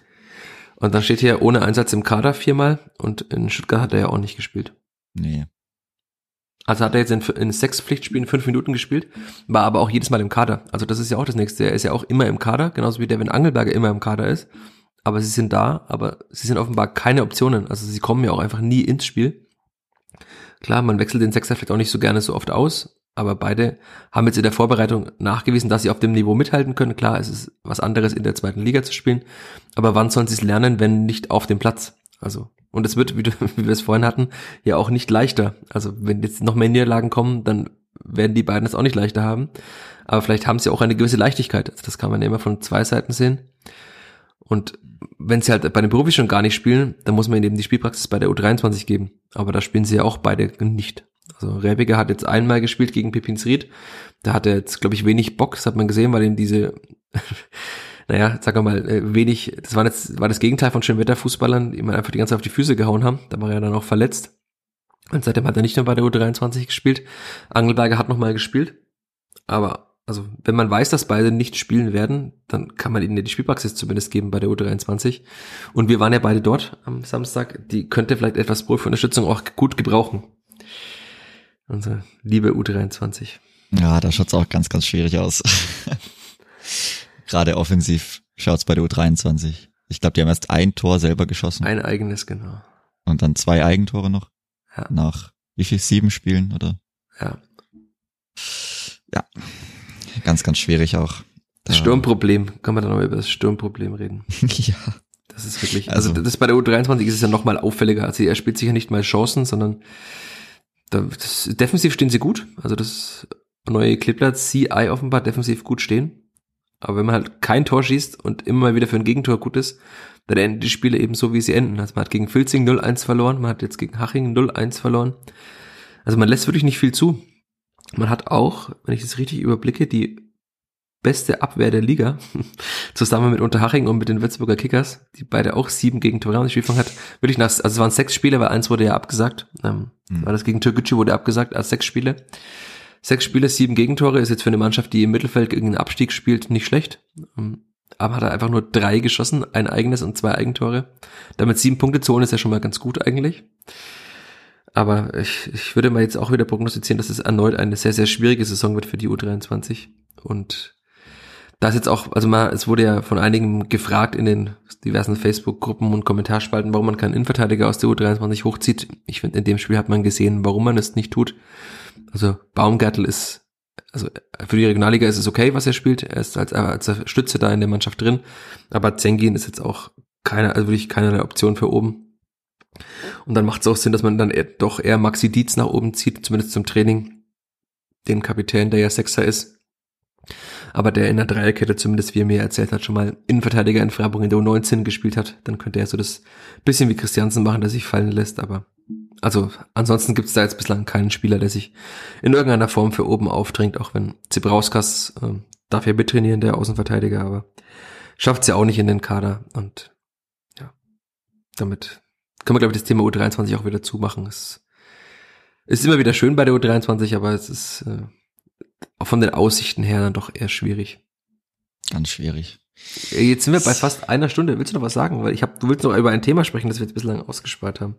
Und dann steht hier ohne Einsatz im Kader viermal und in Stuttgart hat er ja auch nicht gespielt. Nee. Also hat er jetzt in, in sechs Pflichtspielen fünf Minuten gespielt, war aber auch jedes Mal im Kader. Also das ist ja auch das nächste. Er ist ja auch immer im Kader, genauso wie Devin Angelberger immer im Kader ist. Aber sie sind da, aber sie sind offenbar keine Optionen. Also sie kommen ja auch einfach nie ins Spiel. Klar, man wechselt den Sechser vielleicht auch nicht so gerne so oft aus, aber beide haben jetzt in der Vorbereitung nachgewiesen, dass sie auf dem Niveau mithalten können. Klar, es ist was anderes in der zweiten Liga zu spielen, aber wann sollen sie es lernen, wenn nicht auf dem Platz? Also, und es wird, wie, du, wie wir es vorhin hatten, ja auch nicht leichter. Also, wenn jetzt noch mehr Niederlagen kommen, dann werden die beiden es auch nicht leichter haben. Aber vielleicht haben sie auch eine gewisse Leichtigkeit. Also das kann man ja immer von zwei Seiten sehen. Und wenn sie halt bei den Profis schon gar nicht spielen, dann muss man ihnen eben die Spielpraxis bei der U23 geben. Aber da spielen sie ja auch beide nicht. Also Rebiger hat jetzt einmal gespielt gegen Pipins Ried. Da hat er jetzt, glaube ich, wenig Bock. Das hat man gesehen, weil ihm diese, naja, wir mal, äh, wenig, das war jetzt, war das Gegenteil von Schönwetterfußballern, die man einfach die ganze Zeit auf die Füße gehauen haben. Da war er dann auch verletzt. Und seitdem hat er nicht mehr bei der U23 gespielt. Angelberger hat nochmal gespielt. Aber, also, wenn man weiß, dass beide nicht spielen werden, dann kann man ihnen ja die Spielpraxis zumindest geben bei der U23. Und wir waren ja beide dort am Samstag. Die könnte vielleicht etwas Profi-Unterstützung auch gut gebrauchen. Unsere liebe U23. Ja, da schaut's auch ganz, ganz schwierig aus. Gerade offensiv schaut's bei der U23. Ich glaube, die haben erst ein Tor selber geschossen Ein eigenes, genau. und dann zwei Eigentore noch. Ja. Nach wie viel? Sieben Spielen oder? Ja. Ja. Ganz, ganz schwierig auch. Das Da- Sturmproblem, kann man dann noch über das Sturmproblem reden. ja. Das ist wirklich, also, Also- das bei der U23 ist es ja noch mal auffälliger. Also er spielt sicher nicht mal Chancen, sondern das, defensiv stehen sie gut. Also das neue Kleeblatt CI offenbar defensiv gut stehen. Aber wenn man halt kein Tor schießt und immer mal wieder für ein Gegentor gut ist, dann enden die Spiele eben so, wie sie enden. Also man hat gegen Filzing 0-1 verloren, man hat jetzt gegen Haching 0-1 verloren. Also man lässt wirklich nicht viel zu. Man hat auch, wenn ich das richtig überblicke, die beste Abwehr der Liga, zusammen mit Unterhaching und mit den Würzburger Kickers, die beide auch sieben gegen Torino Spielfang hat. Wirklich nach, also es waren sechs Spiele, weil eins wurde ja abgesagt. Ähm, mhm. War das gegen Türkgücü wurde abgesagt als sechs Spiele. Sechs Spiele, sieben Gegentore ist jetzt für eine Mannschaft, die im Mittelfeld gegen den Abstieg spielt, nicht schlecht. Ähm, aber hat er einfach nur drei geschossen, ein eigenes und zwei Eigentore. Damit sieben Punkte zu holen ist ja schon mal ganz gut eigentlich. Aber ich, ich würde mal jetzt auch wieder prognostizieren, dass es erneut eine sehr, sehr schwierige Saison wird für die U23. Und da ist jetzt auch, also mal, es wurde ja von einigen gefragt in den diversen Facebook-Gruppen und Kommentarspalten, warum man keinen Innenverteidiger aus der U23 hochzieht. Ich finde, in dem Spiel hat man gesehen, warum man es nicht tut. Also Baumgärtel ist, also für die Regionalliga ist es okay, was er spielt. Er ist als, als Stütze da in der Mannschaft drin. Aber Zengin ist jetzt auch keine, also wirklich keine Option für oben. Und dann macht es auch Sinn, dass man dann eher, doch eher Maxi Dietz nach oben zieht, zumindest zum Training. Den Kapitän, der ja Sechser ist aber der in der Dreierkette zumindest, wie er mir erzählt hat, schon mal Innenverteidiger in Freiburg in der U19 gespielt hat, dann könnte er so das bisschen wie Christiansen machen, der sich fallen lässt, aber also ansonsten gibt es da jetzt bislang keinen Spieler, der sich in irgendeiner Form für oben aufdrängt, auch wenn Zebrauskas äh, darf ja mittrainieren, der Außenverteidiger, aber schafft es ja auch nicht in den Kader und ja, damit können wir, glaube ich, das Thema U23 auch wieder zumachen. Es ist immer wieder schön bei der U23, aber es ist äh, von den Aussichten her dann doch eher schwierig. Ganz schwierig. Jetzt sind wir bei fast einer Stunde. Willst du noch was sagen? Weil ich habe, du willst noch über ein Thema sprechen, das wir jetzt bislang ausgespart haben.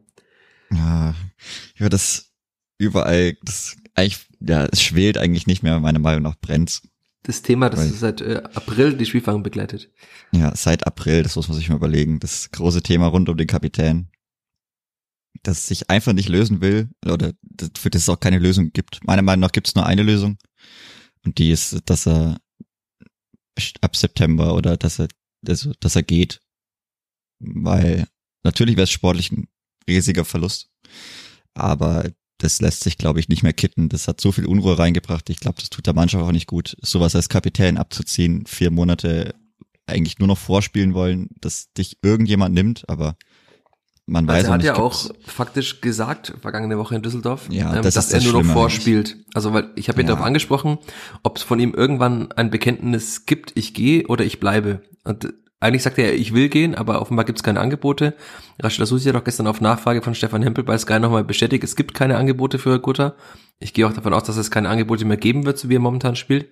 Ja, über das überall, das eigentlich, ja, es schwelt eigentlich nicht mehr, meiner Meinung nach brennt. Das Thema, das Weil, seit äh, April die Spielfang begleitet. Ja, seit April, das muss man sich mal überlegen. Das große Thema rund um den Kapitän. Das sich einfach nicht lösen will, oder für das es auch keine Lösung gibt. Meiner Meinung nach gibt es nur eine Lösung. Und die ist, dass er ab September oder dass er, also, dass er geht. Weil natürlich wäre es sportlich ein riesiger Verlust. Aber das lässt sich, glaube ich, nicht mehr kitten. Das hat so viel Unruhe reingebracht. Ich glaube, das tut der Mannschaft auch nicht gut, sowas als Kapitän abzuziehen, vier Monate eigentlich nur noch vorspielen wollen, dass dich irgendjemand nimmt, aber man weiß also er hat ja auch faktisch gesagt, vergangene Woche in Düsseldorf, ja, ähm, das dass er nur noch vorspielt. Also weil ich habe ihn ja. darauf angesprochen, ob es von ihm irgendwann ein Bekenntnis gibt, ich gehe oder ich bleibe. Und eigentlich sagt er, ich will gehen, aber offenbar gibt es keine Angebote. Rashida Susi hat doch gestern auf Nachfrage von Stefan Hempel bei Sky nochmal bestätigt, es gibt keine Angebote für Gutter. Ich gehe auch davon aus, dass es keine Angebote mehr geben wird, so wie er momentan spielt.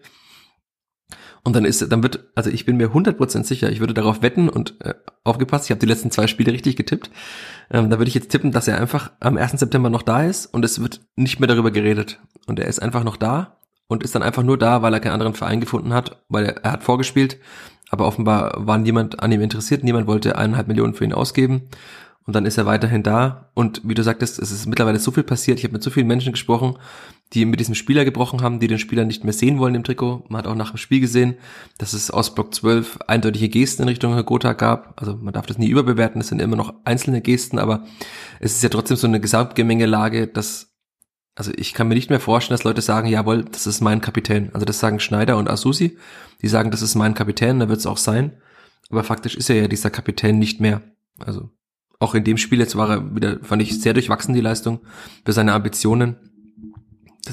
Und dann ist, dann wird, also ich bin mir 100% sicher, ich würde darauf wetten und äh, aufgepasst, ich habe die letzten zwei Spiele richtig getippt. Ähm, da würde ich jetzt tippen, dass er einfach am 1. September noch da ist und es wird nicht mehr darüber geredet. Und er ist einfach noch da und ist dann einfach nur da, weil er keinen anderen Verein gefunden hat, weil er, er hat vorgespielt, aber offenbar war niemand an ihm interessiert, niemand wollte eineinhalb Millionen für ihn ausgeben. Und dann ist er weiterhin da. Und wie du sagtest, es ist mittlerweile so viel passiert. Ich habe mit so vielen Menschen gesprochen, die mit diesem Spieler gebrochen haben, die den Spieler nicht mehr sehen wollen im Trikot. Man hat auch nach dem Spiel gesehen, dass es aus Block 12 eindeutige Gesten in Richtung Herr Gotha gab. Also man darf das nie überbewerten, es sind immer noch einzelne Gesten, aber es ist ja trotzdem so eine Gesamtgemengelage, dass, also ich kann mir nicht mehr vorstellen, dass Leute sagen, jawohl, das ist mein Kapitän. Also das sagen Schneider und Asusi. Die sagen, das ist mein Kapitän, da wird es auch sein. Aber faktisch ist er ja dieser Kapitän nicht mehr. Also auch in dem Spiel jetzt war er wieder, fand ich sehr durchwachsen, die Leistung, für seine Ambitionen.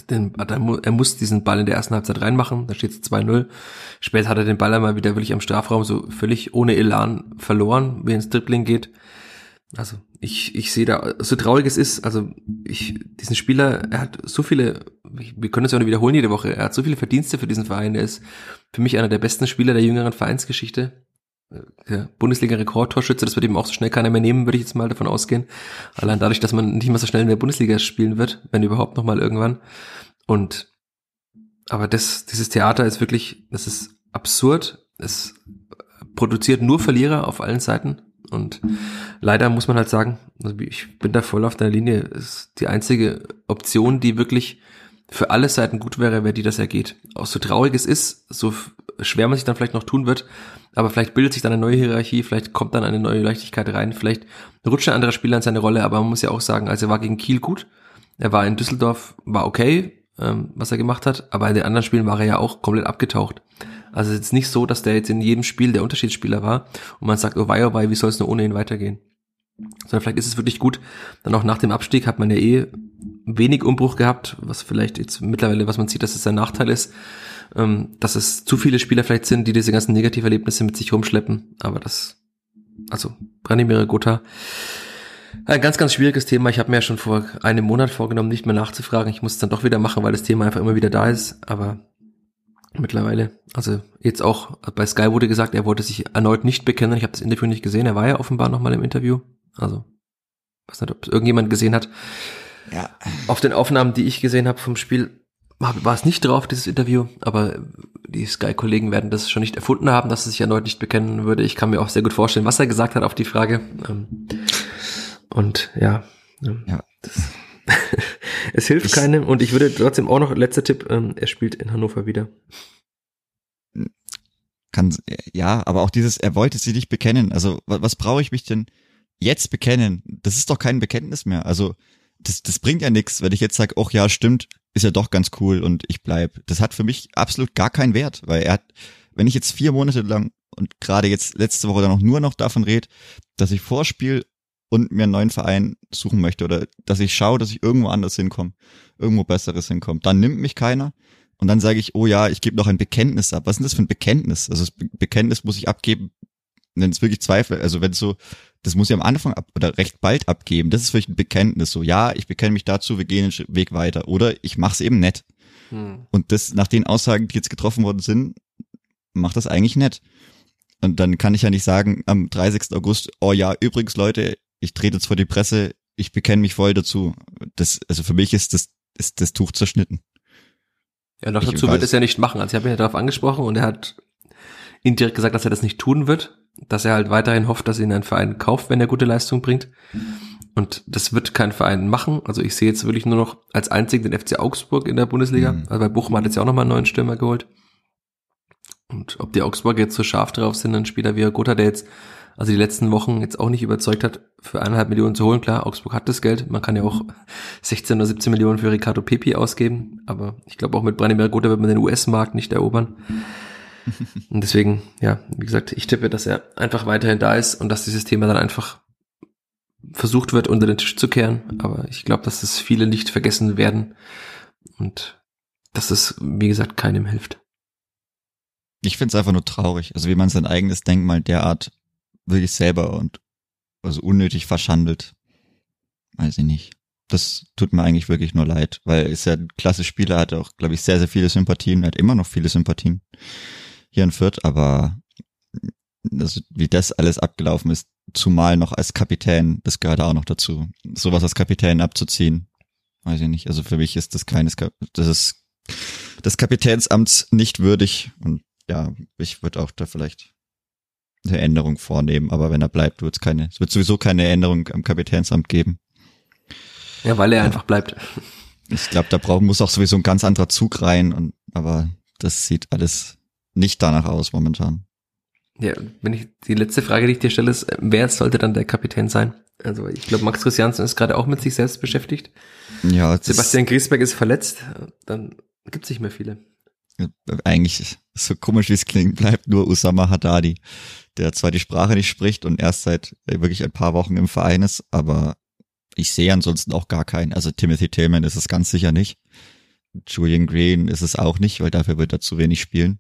Er muss diesen Ball in der ersten Halbzeit reinmachen, da steht es 2-0. Später hat er den Ball einmal wieder wirklich am Strafraum so völlig ohne Elan verloren, wie ins Dribbling geht. Also ich, ich sehe da, so traurig es ist, also ich, diesen Spieler, er hat so viele, wir können es ja auch nicht wiederholen jede Woche, er hat so viele Verdienste für diesen Verein, er ist für mich einer der besten Spieler der jüngeren Vereinsgeschichte Bundesliga-Rekordtorschütze, das wird eben auch so schnell keiner mehr nehmen, würde ich jetzt mal davon ausgehen. Allein dadurch, dass man nicht mehr so schnell in der Bundesliga spielen wird, wenn überhaupt noch mal irgendwann. Und aber das, dieses Theater ist wirklich, das ist absurd. Es produziert nur Verlierer auf allen Seiten. Und leider muss man halt sagen, also ich bin da voll auf der Linie, ist die einzige Option, die wirklich für alle Seiten gut wäre, wäre die, dass er geht. Auch so traurig es ist, so schwer man sich dann vielleicht noch tun wird, aber vielleicht bildet sich dann eine neue Hierarchie, vielleicht kommt dann eine neue Leichtigkeit rein, vielleicht rutscht ein anderer Spieler in seine Rolle, aber man muss ja auch sagen, also er war gegen Kiel gut, er war in Düsseldorf, war okay, ähm, was er gemacht hat, aber in den anderen Spielen war er ja auch komplett abgetaucht. Also es ist nicht so, dass der jetzt in jedem Spiel der Unterschiedsspieler war und man sagt, oh wei, oh wei, wie soll es nur ohne ihn weitergehen? Sondern vielleicht ist es wirklich gut. Dann auch nach dem Abstieg hat man ja eh wenig Umbruch gehabt, was vielleicht jetzt mittlerweile, was man sieht, dass es ein Nachteil ist, ähm, dass es zu viele Spieler vielleicht sind, die diese ganzen Negativerlebnisse mit sich rumschleppen. Aber das, also Branimir Gotha, ein ganz, ganz schwieriges Thema. Ich habe mir ja schon vor einem Monat vorgenommen, nicht mehr nachzufragen. Ich muss es dann doch wieder machen, weil das Thema einfach immer wieder da ist. Aber mittlerweile, also jetzt auch bei Sky wurde gesagt, er wollte sich erneut nicht bekennen. Ich habe das Interview nicht gesehen. Er war ja offenbar nochmal im Interview. Also, weiß nicht, ob es irgendjemand gesehen hat. Ja. Auf den Aufnahmen, die ich gesehen habe vom Spiel, war es nicht drauf, dieses Interview, aber die Sky-Kollegen werden das schon nicht erfunden haben, dass er sich erneut nicht bekennen würde. Ich kann mir auch sehr gut vorstellen, was er gesagt hat auf die Frage. Ähm, und ja, ja. Es hilft ich, keinem und ich würde trotzdem auch noch, letzter Tipp, ähm, er spielt in Hannover wieder. Kann, ja, aber auch dieses, er wollte sie nicht bekennen. Also, was, was brauche ich mich denn jetzt bekennen? Das ist doch kein Bekenntnis mehr. Also, das, das bringt ja nichts, wenn ich jetzt sage, ach ja, stimmt, ist ja doch ganz cool und ich bleib. Das hat für mich absolut gar keinen Wert, weil er hat, wenn ich jetzt vier Monate lang und gerade jetzt letzte Woche dann auch nur noch davon rede, dass ich Vorspiel und mir einen neuen Verein suchen möchte oder dass ich schaue, dass ich irgendwo anders hinkomme, irgendwo Besseres hinkomme, dann nimmt mich keiner und dann sage ich, oh ja, ich gebe noch ein Bekenntnis ab. Was ist das für ein Bekenntnis? Also das Bekenntnis muss ich abgeben, wenn es wirklich Zweifel, also wenn es so, das muss ich am Anfang ab, oder recht bald abgeben. Das ist vielleicht ein Bekenntnis. So, ja, ich bekenne mich dazu, wir gehen den Weg weiter. Oder ich mache es eben nett. Hm. Und das, nach den Aussagen, die jetzt getroffen worden sind, macht das eigentlich nett. Und dann kann ich ja nicht sagen, am 30. August, oh ja, übrigens Leute, ich trete jetzt vor die Presse, ich bekenne mich voll dazu. Das, also für mich ist das, ist das Tuch zerschnitten. Ja, noch dazu wird es ja nicht machen. Also ich habe ihn ja darauf angesprochen und er hat indirekt gesagt, dass er das nicht tun wird dass er halt weiterhin hofft, dass ihn ein Verein kauft, wenn er gute Leistung bringt. Und das wird kein Verein machen. Also ich sehe jetzt wirklich nur noch als einzigen den FC Augsburg in der Bundesliga. Mhm. Also bei Bochum hat jetzt ja auch nochmal einen neuen Stürmer geholt. Und ob die Augsburger jetzt so scharf drauf sind, ein Spieler wie Gotha, der jetzt also die letzten Wochen jetzt auch nicht überzeugt hat, für eineinhalb Millionen zu holen. Klar, Augsburg hat das Geld. Man kann ja auch 16 oder 17 Millionen für Ricardo Pepi ausgeben. Aber ich glaube auch mit Branimir Gotha wird man den US-Markt nicht erobern. und deswegen, ja, wie gesagt, ich tippe, dass er einfach weiterhin da ist und dass dieses Thema dann einfach versucht wird, unter den Tisch zu kehren. Aber ich glaube, dass es viele nicht vergessen werden und dass es, wie gesagt, keinem hilft. Ich finde es einfach nur traurig, also wie man sein eigenes Denkmal derart wirklich selber und also unnötig verschandelt. Weiß ich nicht. Das tut mir eigentlich wirklich nur leid, weil ist ja ein klasse Spieler, hat auch, glaube ich, sehr, sehr viele Sympathien, hat immer noch viele Sympathien hier in Fürth, aber das, wie das alles abgelaufen ist, zumal noch als Kapitän, das gehört auch noch dazu. Sowas als Kapitän abzuziehen, weiß ich nicht. Also für mich ist das keines, das ist des Kapitänsamts nicht würdig und ja, ich würde auch da vielleicht eine Änderung vornehmen, aber wenn er bleibt, wird es keine, es wird sowieso keine Änderung am Kapitänsamt geben. Ja, weil er ja. einfach bleibt. Ich glaube, da braucht, muss auch sowieso ein ganz anderer Zug rein und, aber das sieht alles nicht danach aus momentan. Ja, wenn ich die letzte Frage, die ich dir stelle, ist, wer sollte dann der Kapitän sein? Also ich glaube, Max Christiansen ist gerade auch mit sich selbst beschäftigt. Ja. Sebastian Griesbeck ist verletzt, dann gibt es nicht mehr viele. Eigentlich, so komisch wie es klingt, bleibt nur Usama Haddadi, der zwar die Sprache nicht spricht und erst seit wirklich ein paar Wochen im Verein ist, aber ich sehe ansonsten auch gar keinen. Also Timothy Tillman ist es ganz sicher nicht. Julian Green ist es auch nicht, weil dafür wird er zu wenig spielen.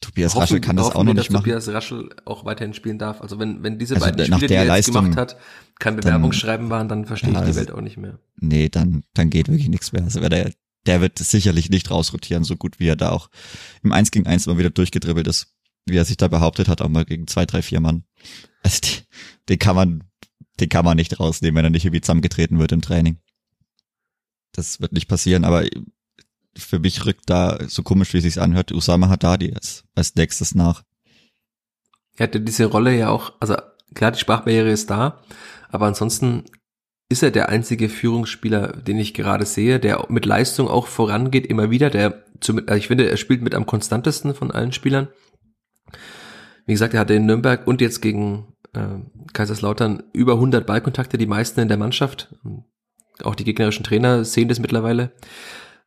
Tobias hoffen, Raschel kann das auch noch nicht machen. Tobias Raschel auch weiterhin spielen darf. Also wenn, wenn diese also beiden Spiele, die er jetzt Leistung, gemacht hat, kein Bewerbungsschreiben dann, waren, dann verstehe ja, ich die Welt auch nicht mehr. Nee, dann, dann geht wirklich nichts mehr. Also der, der wird sicherlich nicht rausrotieren, so gut wie er da auch im 1 gegen 1 mal wieder durchgedribbelt ist, wie er sich da behauptet hat, auch mal gegen zwei, drei, vier Mann. Also die, den kann man, den kann man nicht rausnehmen, wenn er nicht irgendwie zusammengetreten wird im Training. Das wird nicht passieren, aber für mich rückt da, so komisch wie es sich anhört, Usama Haddadi als, als nächstes nach. Er hatte diese Rolle ja auch, also klar, die Sprachbarriere ist da, aber ansonsten ist er der einzige Führungsspieler, den ich gerade sehe, der mit Leistung auch vorangeht, immer wieder, der, also ich finde, er spielt mit am konstantesten von allen Spielern. Wie gesagt, er hatte in Nürnberg und jetzt gegen äh, Kaiserslautern über 100 Ballkontakte, die meisten in der Mannschaft. Auch die gegnerischen Trainer sehen das mittlerweile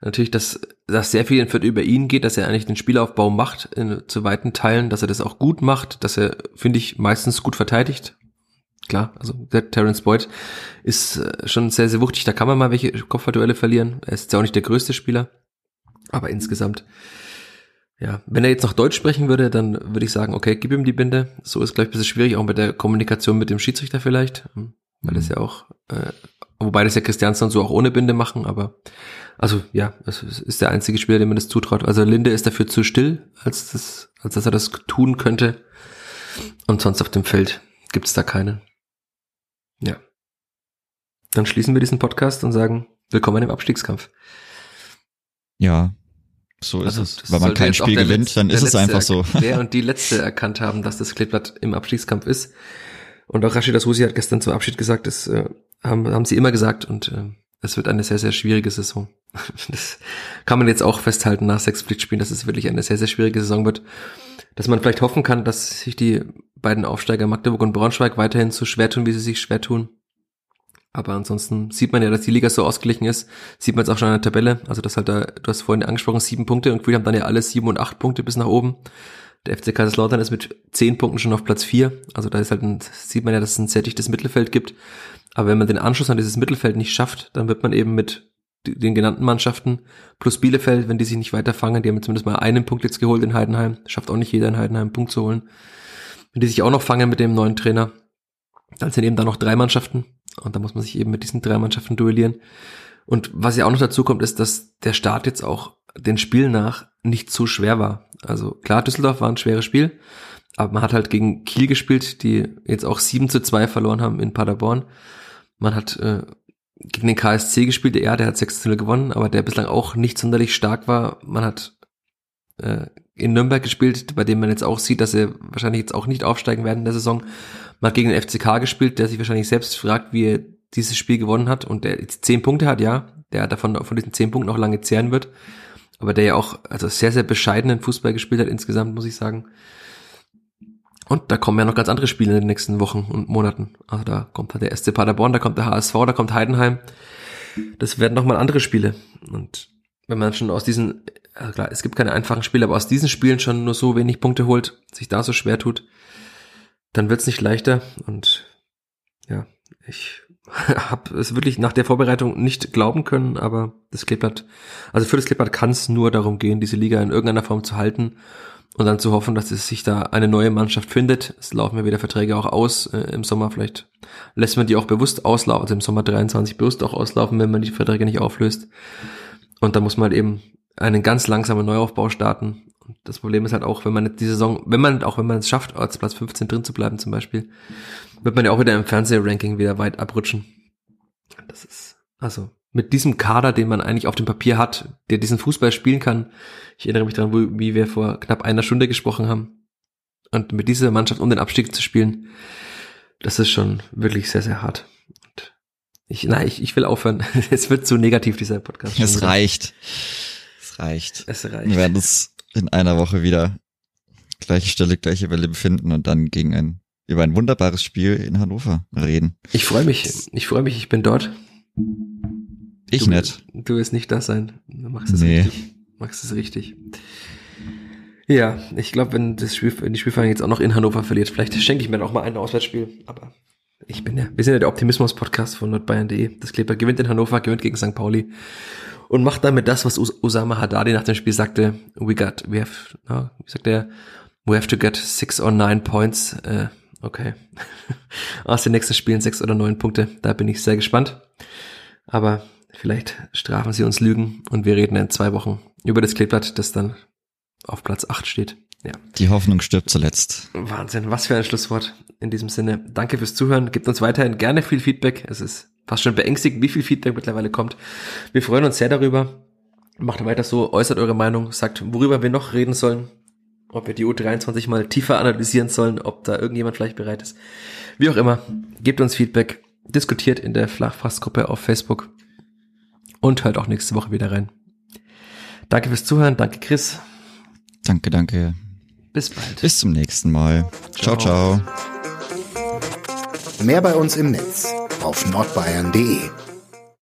natürlich, dass, dass sehr viel in Fürth über ihn geht, dass er eigentlich den Spielaufbau macht in, zu weiten Teilen, dass er das auch gut macht, dass er, finde ich, meistens gut verteidigt. klar, also der Terence Boyd ist äh, schon sehr, sehr wuchtig. Da kann man mal welche Kopfballduelle verlieren. Er ist ja auch nicht der größte Spieler. Aber insgesamt, ja, wenn er jetzt noch Deutsch sprechen würde, dann würde ich sagen, okay, gib ihm die Binde. So ist, glaube ich, ein bisschen schwierig, auch mit der Kommunikation mit dem Schiedsrichter vielleicht. Hm, weil das ja auch, äh, wobei das ja Christiansson so auch ohne Binde machen, aber also ja, es ist der einzige Spieler, dem man das zutraut. Also Linde ist dafür zu still, als, das, als dass er das tun könnte. Und sonst auf dem Feld gibt es da keinen. Ja. Dann schließen wir diesen Podcast und sagen, willkommen im Abstiegskampf. Ja, so ist also, es. Wenn man kein Spiel gewinnt, Letz-, dann ist es einfach so. Der und die Letzte erkannt haben, dass das Kleeblatt im Abstiegskampf ist. Und auch Rashida Susi hat gestern zum Abschied gesagt, das äh, haben, haben sie immer gesagt und äh, es wird eine sehr, sehr schwierige Saison. Das kann man jetzt auch festhalten nach sechs Pflichtspielen, dass es wirklich eine sehr, sehr schwierige Saison wird. Dass man vielleicht hoffen kann, dass sich die beiden Aufsteiger Magdeburg und Braunschweig weiterhin so schwer tun, wie sie sich schwer tun. Aber ansonsten sieht man ja, dass die Liga so ausgeglichen ist. Sieht man jetzt auch schon an der Tabelle. Also das halt da, du hast vorhin angesprochen, sieben Punkte und wir haben dann ja alle sieben und acht Punkte bis nach oben. Der FC Kaiserslautern ist mit zehn Punkten schon auf Platz vier. Also da ist halt ein, sieht man ja, dass es ein sehr dichtes Mittelfeld gibt. Aber wenn man den Anschluss an dieses Mittelfeld nicht schafft, dann wird man eben mit den genannten Mannschaften plus Bielefeld, wenn die sich nicht weiterfangen, die haben zumindest mal einen Punkt jetzt geholt in Heidenheim, schafft auch nicht jeder in Heidenheim einen Punkt zu holen. Wenn die sich auch noch fangen mit dem neuen Trainer, dann sind eben da noch drei Mannschaften und da muss man sich eben mit diesen drei Mannschaften duellieren. Und was ja auch noch dazu kommt, ist, dass der Start jetzt auch den Spielen nach nicht so schwer war. Also klar, Düsseldorf war ein schweres Spiel, aber man hat halt gegen Kiel gespielt, die jetzt auch 7 zu 2 verloren haben in Paderborn. Man hat äh, gegen den KSC gespielt, ja, der hat 6 zu 0 gewonnen, aber der bislang auch nicht sonderlich stark war. Man hat äh, in Nürnberg gespielt, bei dem man jetzt auch sieht, dass sie wahrscheinlich jetzt auch nicht aufsteigen werden in der Saison. Man hat gegen den FCK gespielt, der sich wahrscheinlich selbst fragt, wie er dieses Spiel gewonnen hat und der jetzt 10 Punkte hat, ja, der davon von diesen 10 Punkten noch lange zehren wird, aber der ja auch also sehr, sehr bescheidenen Fußball gespielt hat insgesamt, muss ich sagen. Und da kommen ja noch ganz andere Spiele in den nächsten Wochen und Monaten. Also da kommt halt der SC Paderborn, da kommt der HSV, da kommt Heidenheim. Das werden nochmal andere Spiele. Und wenn man schon aus diesen, also klar, es gibt keine einfachen Spiele, aber aus diesen Spielen schon nur so wenig Punkte holt, sich da so schwer tut, dann wird's nicht leichter. Und ja, ich habe es wirklich nach der Vorbereitung nicht glauben können, aber das Kleeblatt, also für das Kleeblatt kann es nur darum gehen, diese Liga in irgendeiner Form zu halten und dann zu hoffen, dass es sich da eine neue Mannschaft findet. Es laufen ja wieder Verträge auch aus äh, im Sommer. Vielleicht lässt man die auch bewusst auslaufen, also im Sommer 23 bewusst auch auslaufen, wenn man die Verträge nicht auflöst. Und dann muss man halt eben einen ganz langsamen Neuaufbau starten. Und das Problem ist halt auch, wenn man die Saison, wenn man, auch wenn man es schafft, als Platz 15 drin zu bleiben zum Beispiel, wird man ja auch wieder im Fernsehranking wieder weit abrutschen. Das ist, also, mit diesem Kader, den man eigentlich auf dem Papier hat, der diesen Fußball spielen kann. Ich erinnere mich daran, wie wir vor knapp einer Stunde gesprochen haben. Und mit dieser Mannschaft um den Abstieg zu spielen, das ist schon wirklich sehr, sehr hart. Und ich, nein, ich, ich will aufhören. es wird zu negativ, dieser Podcast. Es reicht. Es reicht. Es reicht. Wir werden uns in einer Woche wieder gleiche Stelle, gleiche Welle befinden und dann gegen ein, über ein wunderbares Spiel in Hannover reden. Ich freue mich. Ich freue mich. Ich bin dort. Ich du, nicht. Du wirst nicht das sein. Du machst es nee. richtig. Machst es richtig. Ja, ich glaube, wenn das Spiel, wenn die Spielvereinigung jetzt auch noch in Hannover verliert, vielleicht schenke ich mir auch mal ein Auswärtsspiel. Aber ich bin ja, wir sind ja der Optimismus-Podcast von nordbayern.de. Das Kleber gewinnt in Hannover, gewinnt gegen St. Pauli und macht damit das, was Usama Haddadi nach dem Spiel sagte. We got, we have, no, wie sagt er? We have to get six or nine points. Äh, okay. Aus den nächsten Spielen sechs oder neun Punkte. Da bin ich sehr gespannt. Aber Vielleicht strafen sie uns Lügen und wir reden in zwei Wochen über das Kleeblatt, das dann auf Platz 8 steht. Ja. Die Hoffnung stirbt zuletzt. Wahnsinn, was für ein Schlusswort. In diesem Sinne, danke fürs Zuhören. Gebt uns weiterhin gerne viel Feedback. Es ist fast schon beängstigend, wie viel Feedback mittlerweile kommt. Wir freuen uns sehr darüber. Macht weiter so, äußert eure Meinung, sagt, worüber wir noch reden sollen, ob wir die U23 mal tiefer analysieren sollen, ob da irgendjemand vielleicht bereit ist. Wie auch immer, gebt uns Feedback, diskutiert in der Flachfassgruppe auf Facebook und hört auch nächste Woche wieder rein. Danke fürs Zuhören, danke Chris. Danke, danke. Bis bald. Bis zum nächsten Mal. ciao. ciao. Mehr bei uns im Netz auf nordbayern.de